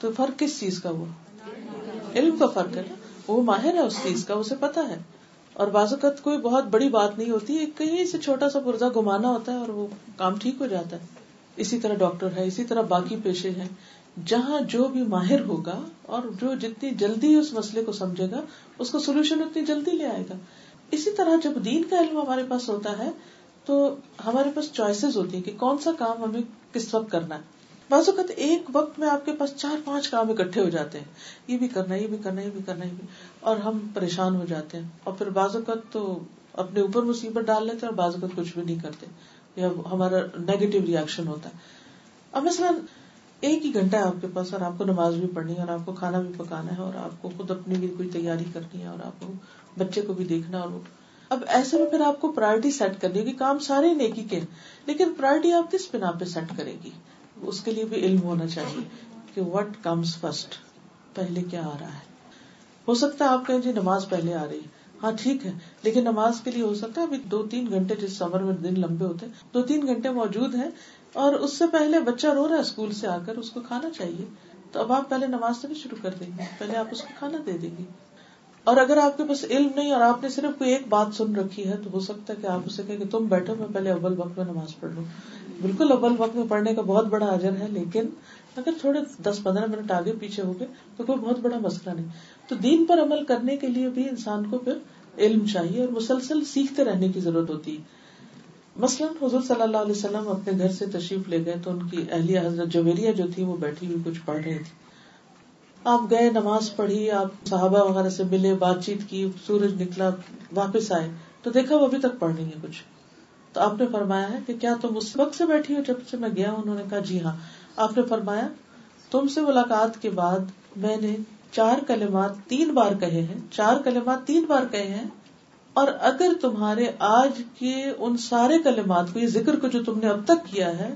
تو فرق کس چیز کا ہوا؟ علم کا فرق ہے۔ نا وہ ماہر ہے اس چیز کا، اسے پتا ہے۔ اور بعض اوقات کوئی بہت بڑی بات نہیں ہوتی کہیں سے چھوٹا سا پرزا گمانا ہوتا ہے اور وہ کام ٹھیک ہو جاتا ہے۔ اسی طرح ڈاکٹر ہے، اسی طرح باقی پیشے ہیں۔ جہاں جو بھی ماہر ہوگا اور جو جتنی جلدی اس مسئلے کو سمجھے گا، اس کو سولوشن اتنی جلدی لے آئے گا۔ اسی طرح جب دین کا علم ہمارے پاس ہوتا ہے، تو ہمارے پاس چوائسیز ہوتی ہیں کہ کون سا کام ہمیں کس وقت کرنا ہے۔ بعض اوقات ایک وقت میں آپ کے پاس چار پانچ کام اکٹھے ہو جاتے ہیں۔ یہ بھی کرنا، یہ بھی کرنا، یہ بھی کرنا، یہ بھی۔ اور ہم پریشان ہو جاتے ہیں۔ اور پھر بعض اوقات تو اپنے اوپر مصیبت ڈال لیتے اور بعض اوقات کچھ بھی نہیں کرتے۔ یا ہمارا نیگیٹو ریئیکشن ہوتا ہے۔ اب مثلاً ایک ہی گھنٹہ ہے آپ کے پاس اور آپ کو نماز بھی پڑھنی ہے اور آپ کو کھانا بھی پکانا ہے اور آپ کو خود اپنی بھی کوئی تیاری کرنی ہے اور آپ کو بچے کو بھی دیکھنا اور اب ایسے میں پھر آپ کو پرائرٹی سیٹ کرنی ہوگی کام سارے نیکی کے لیکن پرائرٹی آپ کس بنا پہ سیٹ کرے گی؟ اس کے لیے بھی علم ہونا چاہیے کہ وٹ کمس فرسٹ پہلے کیا آ رہا ہے۔ ہو سکتا ہے آپ کہیں جی نماز پہلے آ رہی ہاں ٹھیک ہے، لیکن نماز کے لیے ہو سکتا ہے ابھی دو تین گھنٹے جس سمر میں دن لمبے ہوتے ہیں دو تین گھنٹے موجود ہیں اور اس سے پہلے بچہ رو رہا ہے اسکول سے آ کر، اس کو کھانا چاہیے۔ تو اب آپ پہلے نماز سے نہیں شروع کر دیں گے، پہلے آپ اس کو کھانا دے دیں گے۔ اور اگر آپ کے پاس علم نہیں اور آپ نے صرف کوئی ایک بات سن رکھی ہے، تو ہو سکتا ہے کہ آپ اسے کہ تم بیٹھو، میں پہلے اول وقت میں نماز پڑھ لوں۔ بالکل اول وقت میں پڑھنے کا بہت بڑا اجر ہے، لیکن اگر تھوڑے دس پندرہ منٹ آگے پیچھے ہو گئے تو کوئی بہت بڑا مسئلہ نہیں۔ تو دین پر عمل کرنے کے لیے بھی انسان کو پھر علم چاہیے اور مسلسل سیکھتے رہنے کی ضرورت ہوتی ہے۔ مثلاً حضور صلی اللہ علیہ وسلم اپنے گھر سے تشریف لے گئے تو ان کی اہلیہ حضرت جویریہ جو تھی وہ بیٹھی ہوئی کچھ پڑھ رہی تھی۔ آپ گئے، نماز پڑھی، آپ صحابہ وغیرہ سے ملے، بات چیت کی، سورج نکلا، واپس آئے۔ تو دیکھا وہ ابھی تک پڑھ رہی ہے کچھ۔ تو آپ نے فرمایا ہے کہ کیا تم اس وقت سے بیٹھی ہو جب سے میں گیا انہوں نے کہا جی ہاں۔ آپ نے فرمایا، تم سے ملاقات کے بعد میں نے چار کلمات تین بار کہے ہیں، چار کلمات تین بار کہے ہیں، اور اگر تمہارے آج کے ان سارے کلمات کو، یہ ذکر کو جو تم نے اب تک کیا ہے،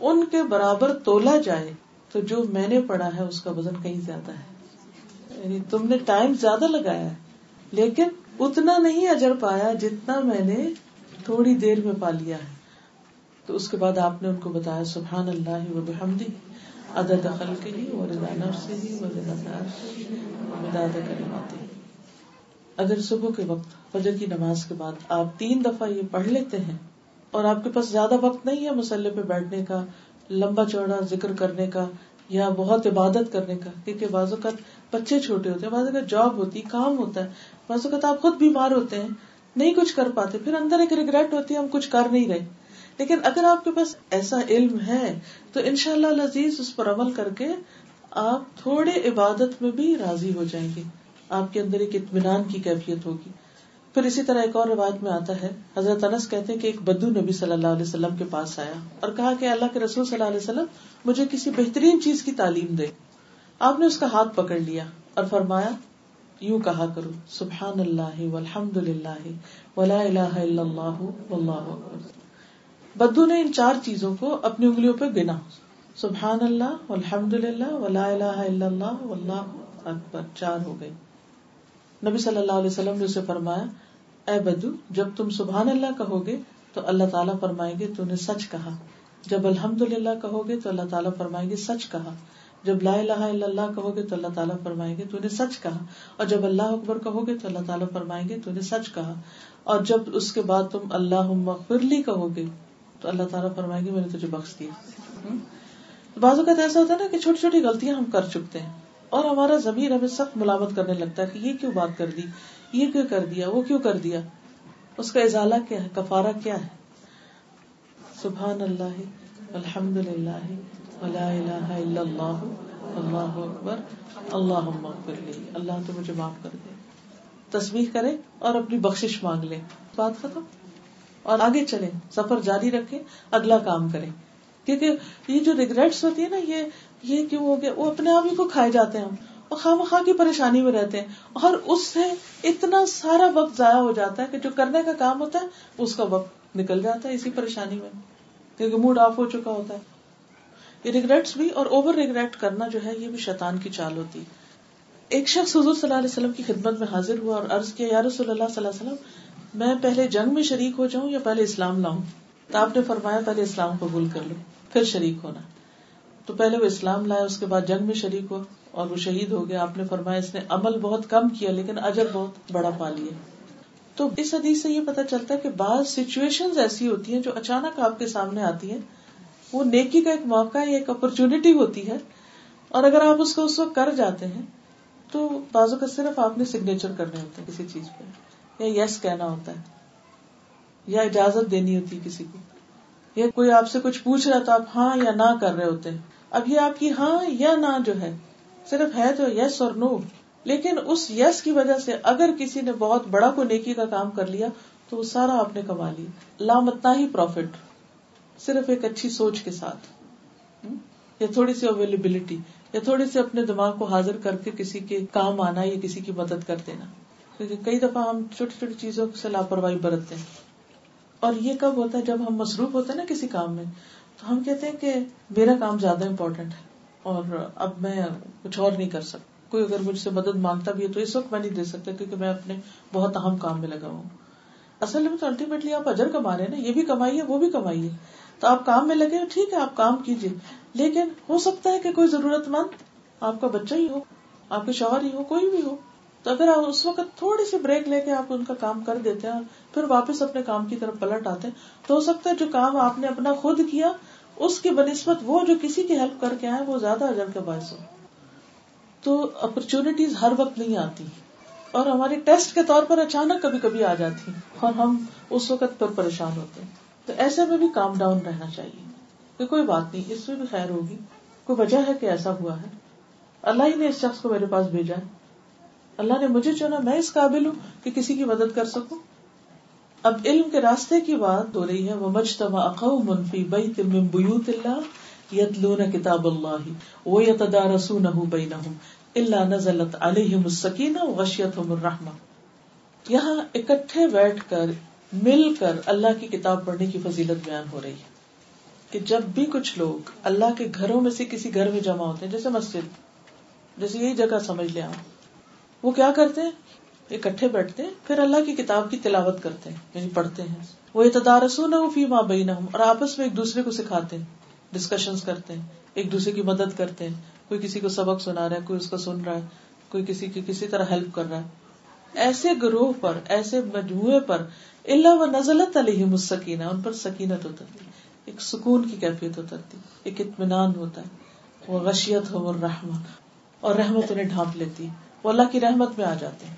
ان کے برابر تولا جائے، تو جو میں نے پڑھا ہے، اس کا وزن کہیں زیادہ ہے۔ یعنی تم نے ٹائم زیادہ لگایا ہے، لیکن اتنا نہیں اجر پایا جتنا میں نے تھوڑی دیر میں پا لیا ہے۔ تو اس کے بعد آپ نے ان کو بتایا، سبحان اللہ و بحمدی عدد خلقہ و رضا نفسہ و رضا مداد کلماتہ اگر صبح کے وقت، فجر کی نماز کے بعد آپ تین دفعہ یہ پڑھ لیتے ہیں اور آپ کے پاس زیادہ وقت نہیں ہے مسلح پہ بیٹھنے کا، لمبا چوڑا ذکر کرنے کا یا بہت عبادت کرنے کا، کیونکہ بعض اوقات بچے چھوٹے ہوتے ہیں، بعض اوقات جاب ہوتی، کام ہوتا ہے، بعض اوقات آپ خود بیمار ہوتے ہیں نہیں کچھ کر پاتے، پھر اندر ایک ریگریٹ ہوتی ہے، ہم کچھ کر نہیں رہے۔ لیکن اگر آپ کے پاس ایسا علم ہے، تو ان شاء اللہ لذیذ اس پر عمل کر کے آپ تھوڑے عبادت میں بھی راضی ہو جائیں گے۔ آپ کے اندر ایک اطمینان کی کیفیت ہوگی۔ پھر اسی طرح ایک اور روایت میں آتا ہے، حضرت انس کہتے کہ ایک بدو نبی صلی اللہ علیہ وسلم کے پاس آیا اور کہا کہ اللہ کے رسول صلی اللہ علیہ وسلم مجھے کسی بہترین چیز کی تعلیم دے۔ آپ نے اس کا ہاتھ پکڑ لیا اور فرمایا یوں کہا کرو سبحان اللہ والحمد للہ ولا الہ الا اللہ واللہ اکبر. بدو نے ان چار چیزوں کو اپنی انگلیوں پہ گنا۔ سبحان اللہ والحمد للہ ولا الہ الا اللہ واللہ اکبر۔ چار ہو گئی نبی صلی اللہ علیہ وسلم نے اسے فرمایا، اے بدو، جب تم سبحان اللہ کہو گے تو اللہ تعالیٰ فرمائیں گے، تو نے سچ کہا۔ جب الحمد للہ کہو گے تو اللہ تعالیٰ فرمائیں گے، سچ کہا۔ جب لا الہ الا اللہ کہو گے تو اللہ تعالیٰ فرمائیں گے تو نے سچ کہا۔ اور جب اللہ اکبر کہو گے تو اللہ تعالیٰ فرمائیں گے تو نے سچ کہا۔ اور جب اس کے بعد تم اللہ فرلی کہو گے تو اللہ تعالیٰ فرمائیں گے، میں نے تجھے بخش دیا۔ بعض اوقات ایسا ہوتا ہے نا کہ چھوٹی چھوٹی غلطیاں ہم کر چکتے ہیں اور ہمارا ضمیر ہمیں سخت ملامت کرنے لگتا ہے کہ یہ کیوں بات کر دی، یہ کیوں کر دیا، وہ کیوں کر دیا۔ اس کا ازالہ کیا ہے؟ کفارہ کیا ہے؟ سبحان اللہ الحمد للہ ولا الہ الا اللہ اللہ اکبر اللہ اللہ تو مجھے معاف کر دے۔ تصویر کرے اور اپنی بخشش مانگ لے۔ بات ختم۔ اور آگے چلے، سفر جاری رکھے، اگلا کام کرے۔ کیونکہ یہ جو ریگریٹس ہوتی ہے نا، یہ یہ کیوں ہو گیا؟ وہ اپنے آپ ہی کو کھائے جاتے ہیں ہم۔ اور خواہ مخواہ کی پریشانی میں رہتے ہیں۔ اور اس سے اتنا سارا وقت ضائع ہو جاتا ہے کہ جو کرنے کا کام ہوتا ہے، اس کا وقت نکل جاتا ہے اسی پریشانی میں۔ کیونکہ موڈ آف ہو چکا ہوتا ہے۔ یہ ریگریٹس بھی اور اوور ریگریٹ کرنا جو ہے یہ بھی شیطان کی چال ہوتی۔ ایک شخص حضور صلی اللہ علیہ وسلم کی خدمت میں حاضر ہوا اور عرض کیا، یا رسول اللہ صلی اللہ علیہ وسلم، میں پہلے جنگ میں شریک ہو جاؤں یا پہلے اسلام لاؤں؟ تو آپ نے فرمایا، پہلے اسلام قبول کر لو، پھر شریک ہونا۔ تو پہلے وہ اسلام لایا اس کے بعد جنگ میں شریک ہوا اور وہ شہید ہو گیا۔ آپ نے فرمایا، اس نے عمل بہت کم کیا، لیکن اجر بہت بڑا پا لیا۔ تو اس حدیث سے یہ پتا چلتا ہے کہ بعض سچویشن ایسی ہوتی ہیں جو اچانک آپ کے سامنے آتی ہیں وہ نیکی کا ایک موقع ہے ایک اپرچونٹی ہوتی ہے اور اگر آپ اس کو اس وقت کر جاتے ہیں تو بازو کا صرف آپ نے سگنیچر کرنے ہوتے ہیں کسی چیز پہ یا یس کہنا ہوتا ہے یا اجازت دینی ہوتی ہے کسی کو یا کوئی آپ سے کچھ پوچھ رہا تو آپ ہاں یا نہ کر رہے ہوتے ہیں اب یہ آپ کی ہاں یا نہ جو ہے صرف ہے تو یس اور نو لیکن اس یس کی وجہ سے اگر کسی نے بہت بڑا کو نیکی کا کام کر لیا تو وہ سارا آپ نے کما لیا لامتنا ہی پروفٹ صرف ایک اچھی سوچ کے ساتھ یا تھوڑی سی اویلیبلٹی یا تھوڑی سی اپنے دماغ کو حاضر کر کے کسی کے کام آنا یا کسی کی مدد کر دینا۔ کیونکہ کئی دفعہ ہم چھوٹی چھوٹی چیزوں سے لاپرواہی برتتے ہیں۔ اور یہ کب ہوتا ہے؟ جب ہم مصروف ہوتے ہیں نا کسی کام میں، تو ہم کہتے ہیں کہ میرا کام زیادہ امپورٹینٹ ہے، اور اب میں کچھ اور نہیں کر سکتا۔ کوئی اگر مجھ سے مدد مانگتا بھی ہے تو اس وقت میں نہیں دے سکتا، کیونکہ میں اپنے بہت اہم کام میں لگا ہوں۔ اصل میں تو الٹیمیٹلی آپ اجر کما رہے ہیں نا، یہ بھی کمائیے وہ بھی کمائیے تو آپ کام میں لگے ٹھیک ہے، آپ کام کیجیے لیکن ہو سکتا ہے کہ کوئی ضرورت مند آپ کا بچہ ہی ہو، آپ کے شوہر ہی ہو، کوئی بھی ہو۔ تو اگر آپ اس وقت تھوڑی سی بریک لے کے آپ ان کا کام کر دیتے ہیں، پھر واپس اپنے کام کی طرف پلٹ آتے ہیں، تو ہو سکتا ہے جو کام آپ نے اپنا خود کیا، اس کی بنسبت وہ جو کسی کی ہیلپ کر کے آئے، وہ زیادہ اجر کا باعث ہو۔ تو اپرچونیٹیز ہر وقت نہیں آتی۔ اور ہماری ٹیسٹ کے طور پر اچانک کبھی کبھی آ جاتی اور ہم اس وقت پر پریشان ہوتے ہیں۔ تو ایسے میں بھی کام ڈاؤن رہنا چاہیے کہ کوئی بات نہیں، اس میں بھی خیر ہوگی۔ کوئی وجہ ہے کہ ایسا ہوا ہے؟ اللہ ہی نے اس شخص کو میرے پاس بھیجا ہے۔ اللہ نے مجھے چنا، میں اس قابل ہوں کہ کسی کی مدد کر سکوں۔ اب علم کے راستے کی بات ہو رہی ہے وہ مجتما اقوم فی بیت من بیوت اللہ یتلون کتاب اللہ و یتدارسونہ بینہم الا نزلت علیہم السکینہ وغشیتہم الرحمہ یہاں اکٹھے بیٹھ کر مل کر اللہ کی کتاب پڑھنے کی فضیلت بیان ہو رہی ہے کہ جب بھی کچھ لوگ اللہ کے گھروں میں سے کسی گھر میں جمع ہوتے ہیں، جیسے مسجد، جیسے یہی جگہ سمجھ لیں آپ۔ وہ کیا کرتے ہیں؟ اکٹھے بیٹھتے ہیں، پھر اللہ کی کتاب کی تلاوت کرتے ہیں یعنی پڑھتے ہیں۔ وہ اتدارسو فی ماں بئی نہ اور آپس میں ایک دوسرے کو سکھاتے ہیں ڈسکشن کرتے ہیں۔ ایک دوسرے کی مدد کرتے ہیں۔ کوئی کسی کو سبق سنا رہا ہے، کوئی اس کو سن رہا ہے، کوئی کسی کی کسی طرح ہیلپ کر رہا ہے۔ ایسے گروہ پر، ایسے مجموعے پر اللہ و نزلت علیہ مسکینہ ان پر سکینت اترتی ایک سکون کی کیفیت اترتی ایک اطمینان ہوتا ہے۔ وہ غشیت ہو رحم اور رحمت انہیں ڈھانپ لیتی وہ اللہ کی رحمت میں آ جاتے ہیں۔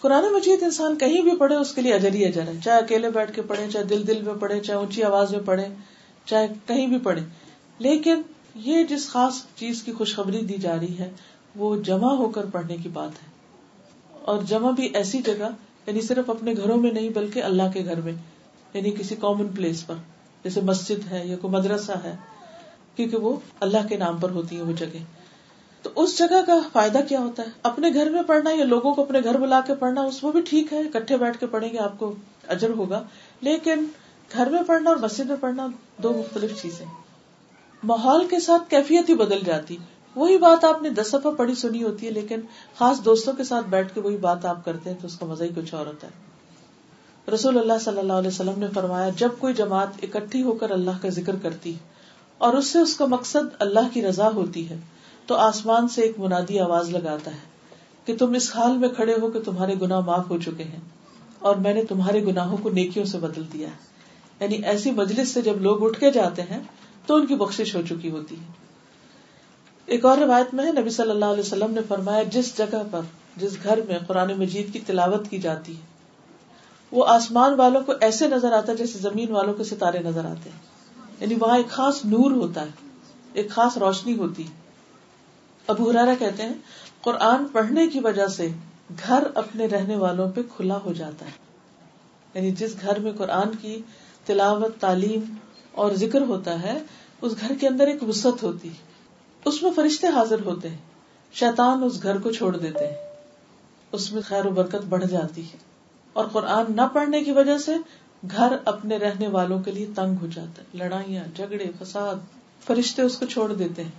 قرآن مجید انسان کہیں بھی پڑھے، اس کے لیے اجر ہی اجر ہے۔ چاہے اکیلے بیٹھ کے پڑھے، چاہے دل دل میں پڑھے، چاہے اونچی آواز میں پڑھے، چاہے کہیں بھی پڑھے۔ لیکن یہ جس خاص چیز کی خوشخبری دی جا رہی ہے، وہ جمع ہو کر پڑھنے کی بات ہے۔ اور جمع بھی ایسی جگہ یعنی صرف اپنے گھروں میں نہیں بلکہ اللہ کے گھر میں یعنی کسی کامن پلیس پر، جیسے مسجد ہے یا کوئی مدرسہ ہے، کیونکہ وہ اللہ کے نام پر ہوتی ہے وہ جگہ تو اس جگہ کا فائدہ کیا ہوتا ہے؟ اپنے گھر میں پڑھنا یا لوگوں کو اپنے گھر بلا کے پڑھنا، اس میں بھی ٹھیک ہے، اکٹھے بیٹھ کے پڑھیں گے آپ کو اجر ہوگا۔ لیکن گھر میں پڑھنا اور مسجد میں پڑھنا دو مختلف چیزیں ماحول کے ساتھ کیفیت ہی بدل جاتی۔ وہی بات آپ نے دس دفعہ پڑھی سنی ہوتی ہے، لیکن خاص دوستوں کے ساتھ بیٹھ کے وہی بات آپ کرتے ہیں تو اس کا مزہ ہی کچھ اور ہوتا ہے۔ رسول اللہ صلی اللہ علیہ وسلم نے فرمایا، جب کوئی جماعت اکٹھی ہو کر اللہ کا ذکر کرتی اور اس سے اس کا مقصد اللہ کی رضا ہوتی ہے، تو آسمان سے ایک منادی آواز لگاتا ہے کہ تم اس حال میں کھڑے ہو کہ تمہارے گنا معاف ہو چکے ہیں اور میں نے تمہارے گناہوں کو نیکیوں سے بدل دیا ہے۔ یعنی ایسی مجلس سے جب لوگ اٹھ کے جاتے ہیں، تو ان کی بخش ہو چکی ہوتی ہے۔ ایک اور روایت میں ہے، نبی صلی اللہ علیہ وسلم نے فرمایا، جس جگہ پر، جس گھر میں قرآن مجید کی تلاوت کی جاتی ہے، وہ آسمان والوں کو ایسے نظر آتا ہے جیسے زمین والوں کے ستارے نظر آتے ہیں۔ یعنی وہاں ایک خاص نور ہوتا ہے، ایک خاص روشنی ہوتی ہے۔ ابو ہرارا کہتے ہیں، قرآن پڑھنے کی وجہ سے گھر اپنے رہنے والوں پہ کھلا ہو جاتا ہے۔ یعنی جس گھر میں قرآن کی تلاوت، تعلیم اور ذکر ہوتا ہے، اس گھر کے اندر ایک وسط ہوتی اس میں فرشتے حاضر ہوتے ہیں۔ شیطان اس گھر کو چھوڑ دیتے ہیں۔ اس میں خیر و برکت بڑھ جاتی ہے۔ اور قرآن نہ پڑھنے کی وجہ سے گھر اپنے رہنے والوں کے لیے تنگ ہو جاتا ہے۔ لڑائیاں، جھگڑے، فساد۔ فرشتے اس کو چھوڑ دیتے ہیں۔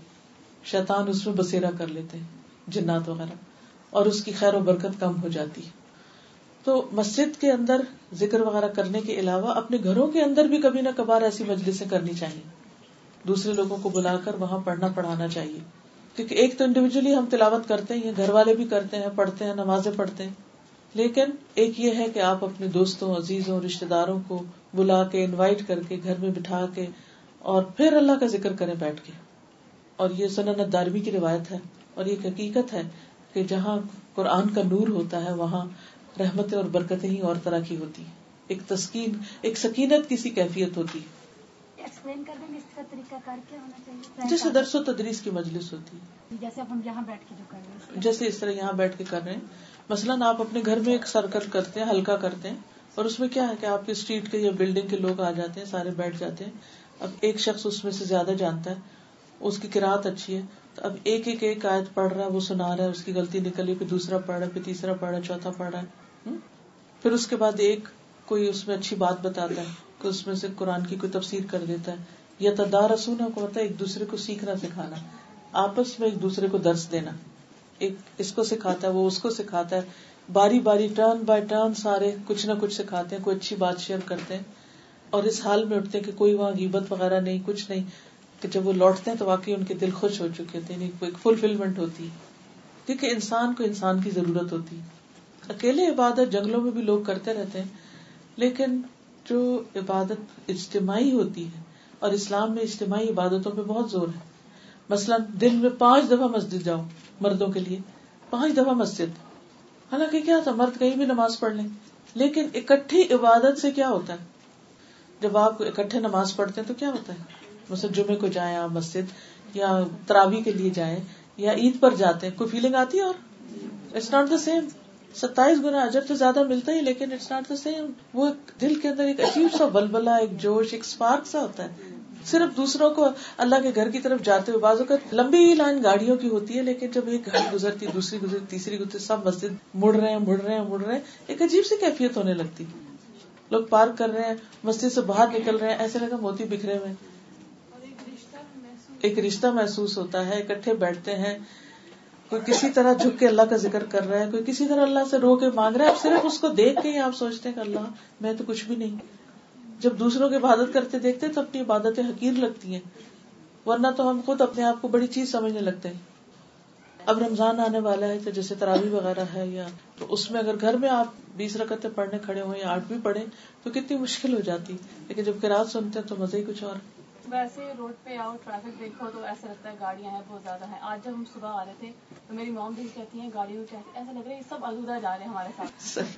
شیطان اس میں بسیرا کر لیتے ہیں، جنات وغیرہ۔ اور اس کی خیر و برکت کم ہو جاتی ہے۔ تو مسجد کے اندر ذکر وغیرہ کرنے کے علاوہ اپنے گھروں کے اندر بھی کبھی نہ کبھار ایسی مجلسیں کرنی چاہیے۔ دوسرے لوگوں کو بلا کر وہاں پڑھنا پڑھانا چاہیے۔ کیونکہ ایک تو انڈیویجلی ہم تلاوت کرتے ہیں گھر والے بھی کرتے ہیں، پڑھتے ہیں، نمازیں پڑھتے ہیں۔ لیکن ایک یہ ہے کہ آپ اپنے دوستوں، عزیزوں رشتے داروں کو بلا کے انوائٹ کر کے گھر میں بٹھا کے اور پھر اللہ کا ذکر کریں بیٹھ کے۔ اور یہ سنت دارمی کی روایت ہے اور یہ حقیقت ہے کہ جہاں قرآن کا نور ہوتا ہے، وہاں رحمتیں اور برکتیں ہی اور طرح کی ہوتی ایک تسکین، ایک سکینت کی سی کیفیت ہوتی ایکسپلین کر دیں اس کا طریقہ کار کیا ہونا چاہیے جیسے درس و تدریس کی مجلس ہوتی ہے۔ جیسے اب ہم یہاں بیٹھ کے جو کر رہے ہیں جیسے اس طرح یہاں بیٹھ کے کر رہے ہیں۔ مثلاً آپ اپنے گھر میں ایک سرکل کرتے ہیں ہلکا کرتے ہیں اور اس میں کیا ہے کہ آپ کے اسٹریٹ کے یا بلڈنگ کے لوگ آ جاتے ہیں سارے بیٹھ جاتے ہیں۔ اب ایک شخص اس میں سے زیادہ جانتا ہے اس کی کراط اچھی ہے تو اب ایک ایک ایک آیت پڑھ رہا ہے وہ سنا رہا ہے اس کی غلطی نکلی پھر دوسرا پڑھ رہا ہے پھر تیسرا پڑھ رہا ہے چوتھا پڑھ رہا ہے۔ پھر اس کے بعد ایک کوئی اس میں اچھی بات بتاتا ہے۔ کہ اس میں سے قرآن کی کوئی تفسیر کر دیتا ہے۔ یا تدار رسونا کو ہوتا ہے، ایک دوسرے کو سیکھنا، سکھانا۔ آپس میں ایک دوسرے کو درس دینا۔ ایک اس کو سکھاتا ہے، وہ اس کو سکھاتا ہے۔ باری باری، ٹرن بائی ٹرن سارے کچھ نہ کچھ سکھاتے ہیں، کوئی اچھی بات شیئر کرتے ہیں۔ اور اس حال میں اٹھتے ہیں کہ کوئی وہاں غیبت وغیرہ نہیں، کچھ نہیں۔ کہ جب وہ لوٹتے ہیں تو واقعی ان کے دل خوش ہو چکے ہوتے ہیں یعنی فلفلمنٹ ہوتی۔ ہے کیونکہ انسان کو انسان کی ضرورت ہوتی۔ اکیلے عبادت جنگلوں میں بھی لوگ کرتے رہتے ہیں، لیکن جو عبادت اجتماعی ہوتی ہے، اور اسلام میں اجتماعی عبادتوں پہ بہت زور ہے۔ مثلاً دن میں پانچ دفعہ مسجد جاؤ، مردوں کے لیے۔ پانچ دفعہ مسجد۔ حالانکہ کیا تھا، مرد کہیں بھی نماز پڑھ لیں۔ لیکن اکٹھی عبادت سے کیا ہوتا ہے؟ جب آپ اکٹھے نماز پڑھتے ہیں تو کیا ہوتا ہے؟ مثلا جمعے کو جائیں آپ مسجد، یا تراوی کے لیے جائیں، یا عید پر جاتے ہیں، کوئی فیلنگ آتی ہے اور؟ اٹس ناٹ دا سیم ستائیس گنا اجر تو زیادہ ملتا ہی، لیکن اٹس ناٹ دا سیم وہ دل کے اندر ایک عجیب سا بلبلا، ایک جوش، ایک اسپارک سا ہوتا ہے۔ صرف دوسروں کو اللہ کے گھر کی طرف جاتے ہوئے بازو کا لمبی لائن گاڑیوں کی ہوتی ہے، لیکن جب ایک گاڑی گزرتی، دوسری گزرتی، تیسری گزرتی، سب مسجد مڑ رہے ہیں، مڑ رہے ہیں، مڑ رہے ہیں۔ ایک عجیب سی کیفیت ہونے لگتی۔ لوگ پارک کر رہے ہیں، مسجد سے باہر نکل رہے ہیں، ایسے لگا موتی بکھرے ہوئے۔ ایک رشتہ محسوس ہوتا ہے اکٹھے بیٹھتے ہیں۔ کوئی کسی طرح جھک کے اللہ کا ذکر کر رہا ہے، کوئی کسی طرح اللہ سے رو کے مانگ رہا ہے صرف اس کو دیکھ کے ہی آپ سوچتے ہیں کہ اللہ، میں تو کچھ بھی نہیں۔ جب دوسروں کی عبادت کرتے دیکھتے تو اپنی عبادتیں حقیر لگتی ہیں، ورنہ تو ہم خود اپنے آپ کو بڑی چیز سمجھنے لگتے ہیں۔ اب رمضان آنے والا ہے تو جیسے تراوی وغیرہ ہے، یا تو اس میں اگر گھر میں آپ بیس رکعتیں پڑھنے کھڑے ہوئے یا آٹھ بھی پڑھے تو کتنی مشکل ہو جاتی۔ لیکن جب کراط سنتے ہیں تو مزے ہی کچھ اور۔ ویسے روڈ پہ آؤ ٹریفک دیکھو تو ایسا لگتا ہے گاڑیاں ہیں بہت زیادہ ہیں۔ آج جب ہم صبح آ رہے تھے تو میری موم بھی کہتی ہیں گاڑیوں کہتے ایسا لگ رہا ہے یہ سب آلودہ جا رہے ہیں ہمارے ساتھ۔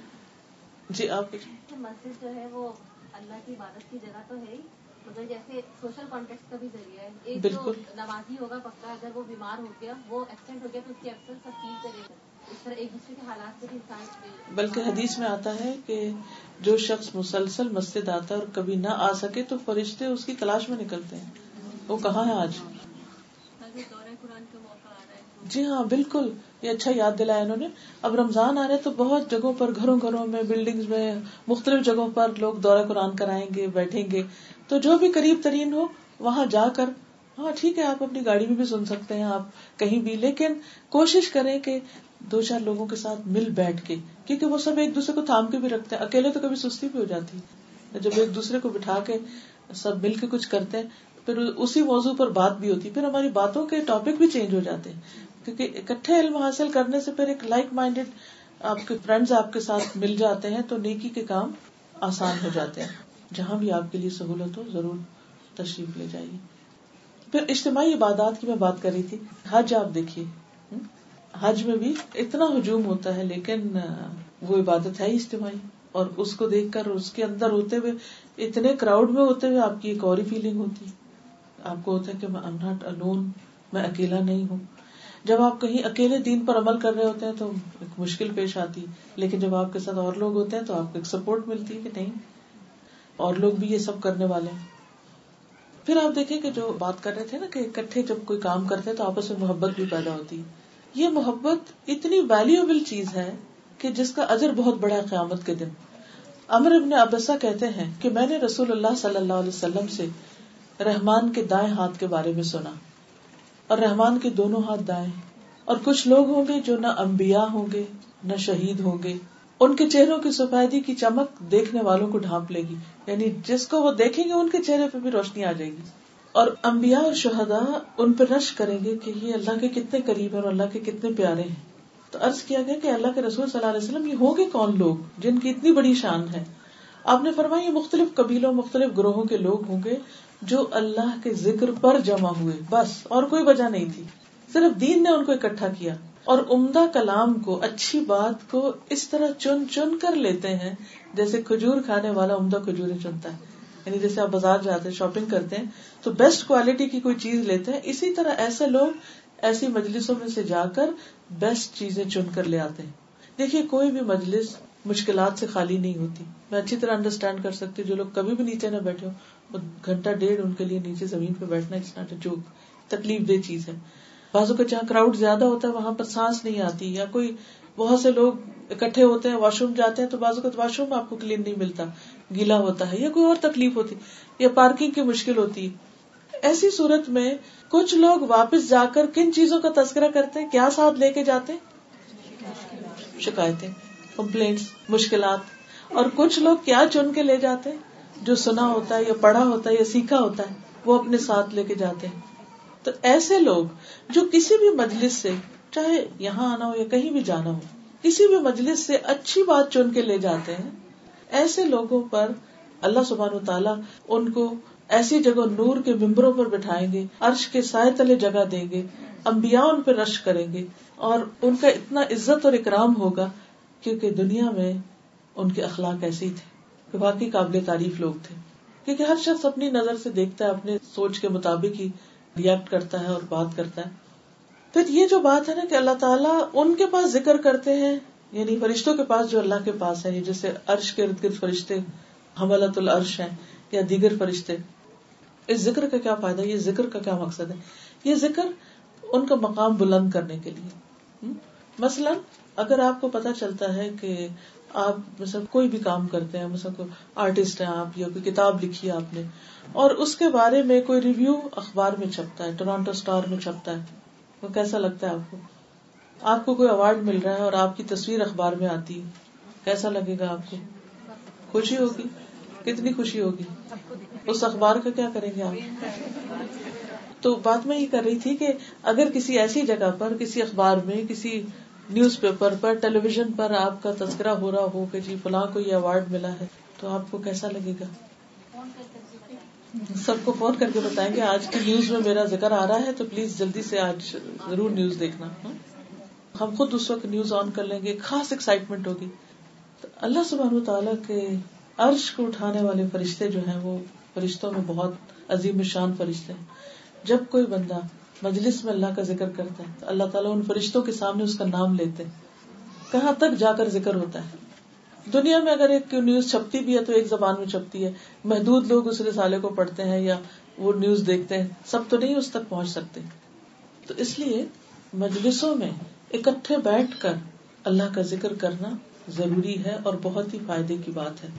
جی آپ مسجد جو ہے وہ اللہ کی عبادت کی جگہ تو ہے ہی مگر جیسے سوشل کانٹیکٹ کا بھی ذریعہ ہے۔ ایک جو نمازی ہوگا پکا اگر وہ بیمار ہو گیا وہ ایکسیڈنٹ ہو گیا تو اس کی اکثر سب فیل کرے گا۔ بلکہ حدیث میں آتا ہے کہ جو شخص مسلسل مسجد آتا ہے اور کبھی نہ آ سکے تو فرشتے اس کی تلاش میں نکلتے ہیں۔ وہ کہاں ہے آج؟ جی ہاں بالکل۔ یہ اچھا یاد دلایا انہوں نے۔ اب رمضان آ رہا ہے تو بہت جگہوں پر گھروں گھروں میں بلڈنگز میں مختلف جگہوں پر لوگ دورہ قرآن کرائیں گے بیٹھیں گے۔ تو جو بھی قریب ترین ہو وہاں جا کر ہاں ٹھیک ہے آپ اپنی گاڑی میں بھی سن سکتے ہیں آپ کہیں بھی۔ لیکن کوشش کریں کہ دو چار لوگوں کے ساتھ مل بیٹھ کے، کیونکہ وہ سب ایک دوسرے کو تھام کے بھی رکھتے ہیں۔ اکیلے تو کبھی سستی بھی ہو جاتی۔ ہے جب ایک دوسرے کو بٹھا کے سب مل کے کچھ کرتے ہیں، پھر اسی موضوع پر بات بھی ہوتی ہے پھر ہماری باتوں کے ٹاپک بھی چینج ہو جاتے ہیں۔ کیونکہ اکٹھے علم حاصل کرنے سے پھر ایک لائک مائنڈیڈ آپ کے فرینڈز آپ کے ساتھ مل جاتے ہیں، تو نیکی کے کام آسان ہو جاتے ہیں۔ جہاں بھی آپ کے لیے سہولت ہو ضرور تشریف لے جائیے۔ پھر اجتماعی عبادات کی میں بات کر رہی تھی، حج آپ دیکھیے۔ حج میں بھی اتنا ہجوم ہوتا ہے، لیکن وہ عبادت ہے ہی اجتماعی، اور اس کو دیکھ کر اس کے اندر ہوتے ہوئے، اتنے کراؤڈ میں ہوتے ہوئے آپ کی ایک اور ہی فیلنگ ہوتی۔ آپ کو ہوتا ہے کہ میں ناٹ الون میں اکیلا نہیں ہوں۔ جب آپ کہیں اکیلے دین پر عمل کر رہے ہوتے ہیں تو ایک مشکل پیش آتی۔ لیکن جب آپ کے ساتھ اور لوگ ہوتے ہیں تو آپ کو ایک سپورٹ ملتی ہے کہ نہیں، اور لوگ بھی یہ سب کرنے والے ہیں۔ پھر آپ دیکھیں کہ جو بات کر رہے تھے نا کہ اکٹھے جب کوئی کام کرتے ہیں تو آپس میں محبت بھی پیدا ہوتی۔ ہے یہ محبت اتنی ویلوبل چیز ہے کہ جس کا اجر بہت بڑا قیامت کے دن۔ امر ابن ابسا کہتے ہیں کہ میں نے رسول اللہ صلی اللہ علیہ وسلم سے رحمان کے دائیں ہاتھ کے بارے میں سنا اور رحمان کے دونوں ہاتھ دائیں۔ اور کچھ لوگ ہوں گے جو نہ امبیا ہوں گے، نہ شہید ہوں گے۔ ان کے چہروں کی سفیدی کی چمک دیکھنے والوں کو ڈھانپ لے گی۔ یعنی جس کو وہ دیکھیں گے، ان کے چہرے پہ بھی روشنی آ جائے گی۔ اور امبیا اور شہدا ان پہ رش کریں گے کہ یہ اللہ کے کتنے قریب اور اللہ کے کتنے پیارے ہیں۔ تو ارض کیا گیا کہ اللہ کے رسول صلی اللہ علیہ وسلم یہ ہوں گے کون لوگ جن کی اتنی بڑی شان ہے؟ آپ نے فرمایا یہ مختلف قبیلوں، مختلف گروہوں کے لوگ ہوں گے جو اللہ کے ذکر پر جمع ہوئے۔ بس، اور کوئی وجہ نہیں تھی۔ صرف دین نے ان کو اکٹھا کیا۔ اور عمدہ کلام کو، اچھی بات کو اس طرح چن چن کر لیتے ہیں جیسے کھجور کھانے والا عمدہ کھجور چنتا ہے۔ یعنی جیسے آپ بازار جاتے ہیں شاپنگ کرتے ہیں، تو بیسٹ کوالٹی کی کوئی چیز لیتے ہیں، اسی طرح ایسے لوگ، ایسی مجلسوں میں سے جا کر بیسٹ چیزیں چن کر لے آتے ہیں۔ دیکھیے، کوئی بھی مجلس مشکلات سے خالی نہیں ہوتی۔ میں اچھی طرح انڈرسٹینڈ کر سکتی ہوں، جو لوگ کبھی بھی نیچے نہ بیٹھے ہو گھنٹہ ڈیڑھ ان کے لیے نیچے زمین پہ بیٹھنا اٹس ناٹ جوک تکلیف دہ چیز ہے۔ بازو کا جہاں کراؤڈ زیادہ ہوتا ہے، وہاں پر سانس نہیں آتی، یا کوئی بہت سے لوگ اکٹھے ہوتے ہیں واش روم جاتے ہیں، تو بازو کا واش روم آپ کو کلین نہیں ملتا۔ گیلا ہوتا ہے یا کوئی اور تکلیف ہوتی یا پارکنگ کی مشکل ہوتی ایسی صورت میں کچھ لوگ واپس جا کر کن چیزوں کا تذکرہ کرتے ہیں؟ کیا ساتھ لے کے جاتے شکایتیں کمپلینٹس مشکلات اور کچھ لوگ کیا چن کے لے جاتے ہیں؟ جو سنا ہوتا ہے یا پڑھا ہوتا ہے یا سیکھا ہوتا ہے، وہ اپنے ساتھ لے کے جاتے ہیں۔ تو ایسے لوگ جو کسی بھی مجلس سے، چاہے یہاں آنا ہو یا کہیں بھی جانا ہو، کسی بھی مجلس سے اچھی بات چن کے لے جاتے ہیں ایسے لوگوں پر اللہ سبحان و تعالیٰ ان کو ایسی جگہ نور کے ممبروں پر بٹھائیں گے، عرش کے سائے تلے جگہ دیں گے امبیا ان پہ رش کریں گے اور ان کا اتنا عزت اور اکرام ہوگا کیونکہ دنیا میں ان کے اخلاق ایسے تھے، کہ واقعی قابل تعریف لوگ تھے۔ کیونکہ ہر شخص اپنی نظر سے دیکھتا ہے اپنے سوچ کے مطابق ہی ریئیکٹ کرتا ہے اور بات کرتا ہے۔ پھر یہ جو بات ہے نا کہ اللہ تعالیٰ ان کے پاس ذکر کرتے ہیں یعنی فرشتوں کے پاس جو اللہ کے پاس ہے جیسے عرش کے ارد گرد فرشتے، حملت العرش ہیں یا دیگر فرشتے۔ اس ذکر کا کیا فائدہ؟ یہ ذکر کا کیا مقصد ہے؟ یہ ذکر ان کا مقام بلند کرنے کے لیے۔ مثلاً اگر آپ کو پتا چلتا ہے کہ آپ مثلا کوئی بھی کام کرتے ہیں، مثلا کوئی آرٹسٹ ہیں آپ یا کوئی کتاب لکھی ہے آپ نے، اور اس کے بارے میں کوئی ریویو اخبار میں چھپتا ہے، ٹورانٹو اسٹار میں چھپتا ہے، وہ کیسا لگتا ہے آپ کو؟ آپ کو کوئی اوارڈ مل رہا ہے اور آپ کی تصویر اخبار میں آتی ہے؟ کیسا لگے گا آپ کو؟ خوشی ہوگی؟ کتنی خوشی ہوگی؟ اس اخبار کا کیا کریں گے آپ؟ تو بات میں یہ کر رہی تھی کہ اگر کسی ایسی جگہ پر، کسی اخبار میں، کسی نیوز پیپر پر ٹیلی ویژن پر آپ کا تذکرہ ہو رہا ہو کہ جی فلاں کو یہ اوارڈ ملا ہے، تو آپ کو کیسا لگے گا؟ سب کو فون کر کے بتائیں گے آج کی نیوز میں میرا ذکر آ رہا ہے، تو پلیز جلدی سے آج ضرور نیوز دیکھنا ہاں؟ ہم خود اس وقت نیوز آن کر لیں گے، خاص ایکسائٹمنٹ ہوگی۔ تو اللہ سبحانہ تعالیٰ کے عرش کو اٹھانے والے فرشتے جو ہیں، وہ فرشتوں میں بہت عظیم شان فرشتے ہیں۔ جب کوئی بندہ مجلس میں اللہ کا ذکر کرتا ہے، تو اللہ تعالیٰ ان فرشتوں کے سامنے اس کا نام لیتے کہاں تک جا کر ذکر ہوتا ہے؟ دنیا میں اگر ایک نیوز چھپتی بھی ہے، تو ایک زبان میں چھپتی ہے۔ محدود لوگ اس رسالے کو پڑھتے ہیں یا وہ نیوز دیکھتے ہیں، سب تو نہیں اس تک پہنچ سکتے۔ تو اس لیے مجلسوں میں اکٹھے بیٹھ کر اللہ کا ذکر کرنا ضروری ہے اور بہت ہی فائدے کی بات ہے۔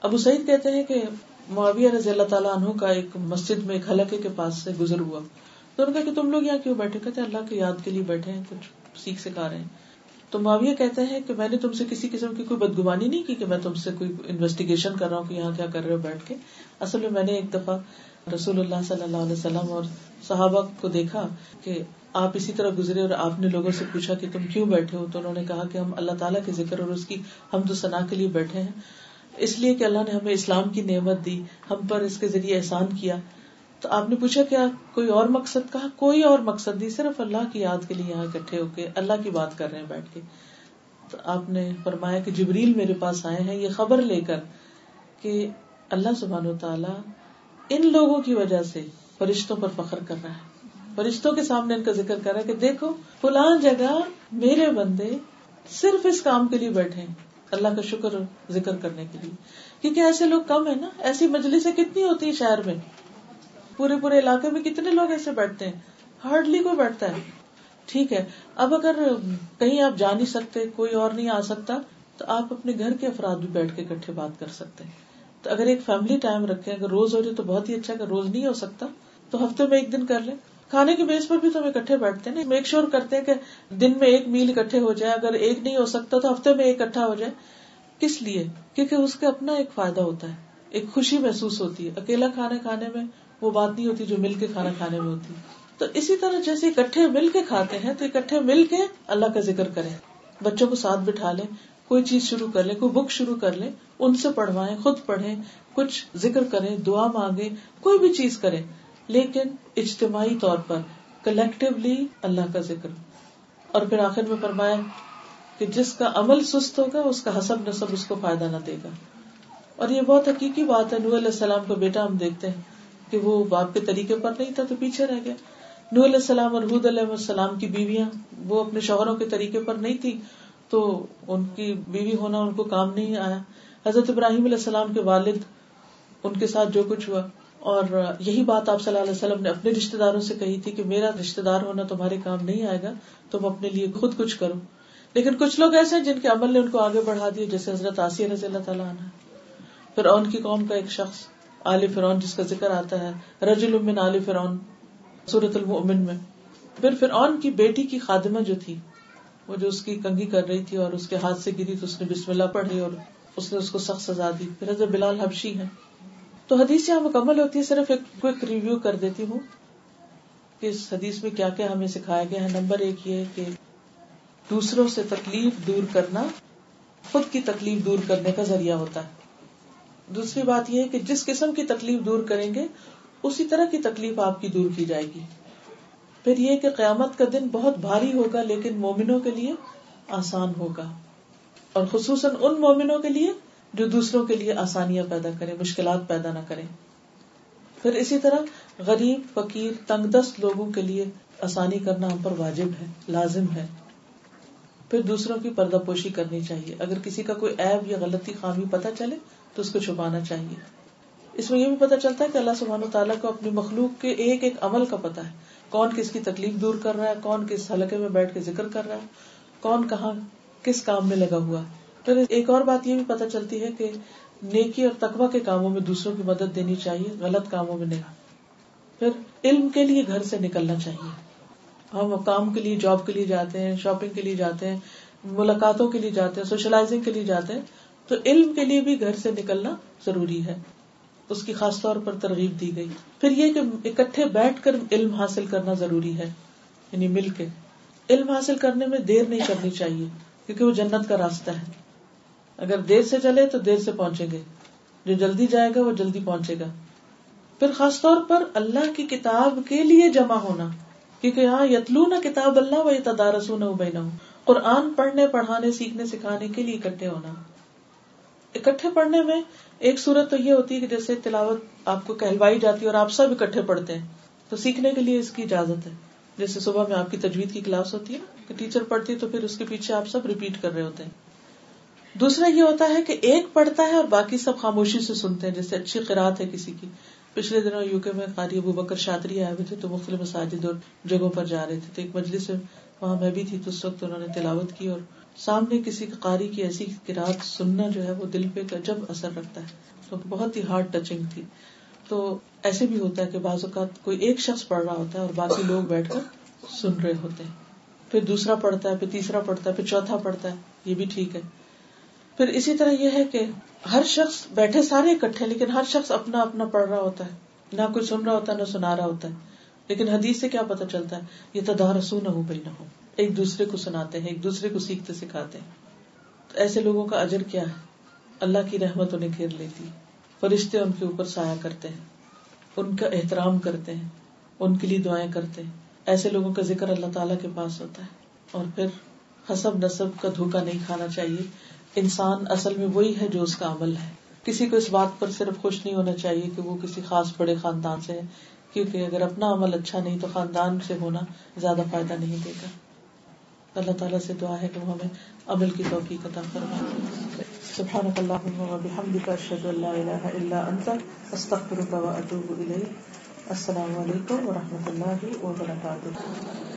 ابو سعید کہتے ہیں کہ معاویہ رضی اللہ تعالیٰ عنہ کا ایک مسجد میں ایک حلقے کے پاس سے گزر ہوا۔ تو انہوں نے کہا کہ تم لوگ یہاں کیوں بیٹھے؟ کہتے اللہ کی یاد کے لیے بیٹھے ہیں، کچھ سیکھ سکھا رہے ہیں۔ تو معاویہ کہتے ہیں کہ میں نے تم سے کسی قسم کی کوئی بدگمانی نہیں کی کہ میں تم سے کوئی انویسٹیگیشن کر رہا ہوں کہ یہاں کیا کر رہے ہو بیٹھ کے۔ اصل میں میں نے ایک دفعہ رسول اللہ صلی اللہ علیہ وسلم اور صحابہ کو دیکھا کہ آپ اسی طرح گزرے اور آپ نے لوگوں سے پوچھا کہ تم کیوں بیٹھے ہو؟ تو انہوں نے کہا کہ ہم اللہ تعالیٰ کے ذکر اور اس کی ہم تو ثنا کے لیے بیٹھے ہیں۔ اس لیے کہ اللہ نے ہمیں اسلام کی نعمت دی، ہم پر اس کے ذریعے احسان کیا۔ تو آپ نے پوچھا کیا کوئی اور مقصد؟ کہا، کوئی اور مقصد نہیں، صرف اللہ کی یاد کے لیے یہاں اکٹھے ہو کے اللہ کی بات کر رہے ہیں بیٹھ کے۔ تو آپ نے فرمایا کہ جبریل میرے پاس آئے ہیں، یہ خبر لے کر کہ اللہ سبحان و تعالی ان لوگوں کی وجہ سے فرشتوں پر فخر کر رہا ہے۔ فرشتوں کے سامنے ان کا ذکر کر رہا ہے کہ دیکھو، فلان جگہ میرے بندے صرف اس کام کے لیے بیٹھے اللہ کا شکر ذکر کرنے کے لیے۔ کیونکہ ایسے لوگ کم ہے نا، ایسی مجلس کتنی ہوتی ہے شہر میں؟ پورے پورے علاقے میں کتنے لوگ ایسے بیٹھتے ہیں؟ ہارڈلی کوئی بیٹھتا ہے۔ ٹھیک ہے، اب اگر کہیں آپ جا نہیں سکتے، کوئی اور نہیں آ سکتا، تو آپ اپنے گھر کے افراد بھی بیٹھ کے کٹھے بات کر سکتے ہیں۔ تو اگر ایک فیملی ٹائم رکھے اگر روز ہو جائے تو بہت ہی اچھا اگر روز نہیں ہو سکتا، تو ہفتے میں ایک دن کر لیں۔ کھانے کے بیس پر بھی تو ہم اکٹھے بیٹھتے ہیں میک شیور کرتے ہیں کہ دن میں ایک میل اکٹھے ہو جائے۔ اگر ایک نہیں ہو سکتا تو ہفتے میں ایک اکٹھا ہو جائے۔ کس لیے؟ کیونکہ اس کا اپنا ایک فائدہ ہوتا ہے۔ ایک خوشی محسوس ہوتی ہے۔ اکیلا کھانا کھانے میں وہ بات نہیں ہوتی جو مل کے کھانا کھانے میں ہوتی۔ تو اسی طرح جیسے اکٹھے مل کے کھاتے ہیں تو اکٹھے مل کے اللہ کا ذکر کریں۔ بچوں کو ساتھ بٹھا لیں، کوئی چیز شروع کر لیں، کوئی بک شروع کر لیں، ان سے پڑھوائیں، خود پڑھیں، کچھ ذکر کریں، دعا مانگے کوئی بھی چیز کریں۔ لیکن اجتماعی طور پر کلیکٹولی اللہ کا ذکر۔ اور پھر آخر میں فرمایا کہ جس کا عمل سست ہوگا، اس کا حسب نصب اس کو فائدہ نہ دے گا۔ اور یہ بہت حقیقی بات ہے۔ نور علیہ السلام کا بیٹا ہم دیکھتے ہیں کہ وہ باپ کے طریقے پر نہیں تھا تو پیچھے رہ گیا۔ نور علیہ السلام اور حود علیہ السلام کی بیویاں، وہ اپنے شوہروں کے طریقے پر نہیں تھی تو ان کی بیوی ہونا ان کو کام نہیں آیا۔ حضرت ابراہیم علیہ السلام کے والد، ان کے ساتھ جو کچھ ہوا اور یہی بات آپ صلی اللہ علیہ وسلم نے اپنے رشتے داروں سے کہی تھی کہ میرا رشتے دار ہونا تمہارے کام نہیں آئے گا، تم اپنے لیے خود کچھ کرو۔ لیکن کچھ لوگ ایسے جن کے عمل نے ان کو آگے بڑھا دیا، جیسے حضرت آسیہ رضی اللہ تعالیٰ عنہ۔ پھر ان کی قوم کا ایک شخص علی فرون جس کا ذکر آتا ہے رج المن علی فرون سورت المؤمن میں۔ پھر فرعون کی بیٹی کی خادمہ جو تھی، وہ جو اس کی کنگھی کر رہی تھی اور اس کے ہاتھ سے گری تو اس نے بسم اللہ پڑھی اور اس نے اس کو سخت سزا دی۔ پھر حضرت بلال حبشی ہے تو حدیث یہاں مکمل ہوتی ہے، صرف ایک کوئک ریویو کر دیتی ہوں کہ اس حدیث میں کیا کیا ہمیں سکھایا گیا ہے۔ نمبر ایک یہ کہ دوسروں سے تکلیف دور کرنا خود کی تکلیف دور کرنے کا ذریعہ ہوتا ہے۔ دوسری بات یہ ہے کہ جس قسم کی تکلیف دور کریں گے، اسی طرح کی تکلیف آپ کی دور کی جائے گی۔ پھر یہ کہ قیامت کا دن بہت بھاری ہوگا، لیکن مومنوں کے لیے آسان ہوگا۔ اور خصوصاً ان مومنوں کے لیے جو دوسروں کے لیے آسانیاں پیدا کرے مشکلات پیدا نہ کرے پھر اسی طرح غریب، فقیر، تنگ دست لوگوں کے لیے آسانی کرنا ہم پر واجب ہے، لازم ہے۔ پھر دوسروں کی پردہ پوشی کرنی چاہیے۔ اگر کسی کا کوئی ایب یا غلطی خامی پتہ چلے تو اس کو چھپانا چاہیے۔ اس میں یہ بھی پتا چلتا ہے کہ اللہ سبحانہ تعالیٰ کو اپنی مخلوق کے ایک ایک عمل کا پتا ہے۔ کون کس کی تکلیف دور کر رہا ہے، کون کس حلقے میں بیٹھ کے ذکر کر رہا ہے، کون کہاں کس کام میں لگا ہوا ہے۔ پھر ایک اور بات یہ بھی پتا چلتی ہے کہ نیکی اور تقوا کے کاموں میں دوسروں کی مدد دینی چاہیے، غلط کاموں میں نہیں پھر علم کے لیے گھر سے نکلنا چاہیے۔ ہم کام کے لیے، جاب کے لیے جاتے ہیں، شاپنگ کے لیے جاتے ہیں، ملاقاتوں کے لیے جاتے ہیں، سوشلائزنگ کے لیے جاتے ہیں، تو علم کے لیے بھی گھر سے نکلنا ضروری ہے۔ اس کی خاص طور پر ترغیب دی گئی۔ پھر یہ کہ اکٹھے بیٹھ کر علم حاصل کرنا ضروری ہے یعنی مل کے۔ علم حاصل کرنے میں دیر نہیں کرنی چاہیے، کیونکہ وہ جنت کا راستہ ہے۔ اگر دیر سے چلے تو دیر سے پہنچیں گے۔ جو جلدی جائے گا وہ جلدی پہنچے گا۔ پھر خاص طور پر اللہ کی کتاب کے لیے جمع ہونا۔ کیونکہ یہاں یتلو نہ کتاب اللہ و تدارسو نہ قرآن پڑھنے، پڑھانے، سیکھنے، سکھانے کے لیے اکٹھے ہونا۔ اکٹھے پڑھنے میں ایک صورت تو یہ ہوتی ہے کہ جیسے تلاوت آپ کو کہلوائی جاتی ہے اور آپ سب اکٹھے پڑھتے ہیں۔ تو سیکھنے کے لیے اس کی اجازت ہے۔ جیسے صبح میں آپ کی تجوید کی کلاس ہوتی ہے کہ ٹیچر پڑھتی ہے تو پھر اس کے پیچھے آپ سب ریپیٹ کر رہے ہوتے ہیں۔ دوسرا یہ ہوتا ہے کہ ایک پڑھتا ہے اور باقی سب خاموشی سے سنتے ہیں، جیسے اچھی قرآت ہے کسی کی۔ پچھلے دنوں یو کے میں قاری ابو بکر شادری آئے ہوئے تھے تو مختلف مساجد اور جگہوں پر جا رہے تھے۔ تو ایک مجلس سے وہاں میں بھی تھی، تو اس وقت انہوں نے تلاوت کی اور سامنے کسی قاری کی ایسی قرآت سننا جو ہے وہ دل پہ جب اثر رکھتا ہے۔ تو بہت ہی ہارڈ ٹچنگ تھی۔ تو ایسے بھی ہوتا ہے کہ بعض اوقات کوئی ایک شخص پڑھ رہا ہوتا ہے اور باقی لوگ بیٹھ کر سن رہے ہوتے ہیں۔ پھر دوسرا پڑھتا ہے، پھر تیسرا پڑھتا ہے، پھر چوتھا پڑھتا ہے، یہ بھی ٹھیک ہے۔ پھر اسی طرح یہ ہے کہ ہر شخص بیٹھے سارے اکٹھے، لیکن ہر شخص اپنا اپنا پڑھ رہا ہوتا ہے۔ نہ کوئی سن رہا ہوتا ہے، نہ سنا رہا ہوتا ہے۔ لیکن حدیث سے کیا پتا چلتا ہے؟ یہ تدارسو نہ ہو بھائی نہ ہو ایک دوسرے کو سناتے ہیں، ایک دوسرے کو سیکھتے سکھاتے ہیں۔ تو ایسے لوگوں کا اجر کیا ہے؟ اللہ کی رحمت انہیں گھیر لیتی فرشتے ان کے اوپر سایہ کرتے ہیں، ان کا احترام کرتے ہیں، ان کے لیے دعائیں کرتے ہیں۔ ایسے لوگوں کا ذکر اللہ تعالیٰ کے پاس ہوتا ہے۔ اور پھر حسب نصب کا دھوکا نہیں کھانا چاہیے۔ انسان اصل میں وہی ہے جو اس کا عمل ہے۔ کسی کو اس بات پر صرف خوش نہیں ہونا چاہیے کہ وہ کسی خاص بڑے خاندان سے ہے، کیونکہ اگر اپنا عمل اچھا نہیں تو خاندان سے ہونا زیادہ فائدہ نہیں دے گا۔ اللہ تعالیٰ سے دعا ہے کہ وہ ہمیں عمل کی توفیق عطا فرمائے۔ سبحانك اللهم وبحمدك اشهد ان لا اله الا انت استغفرك واتوب اليك السلام علیکم و رحمۃ اللہ وبرکاتہ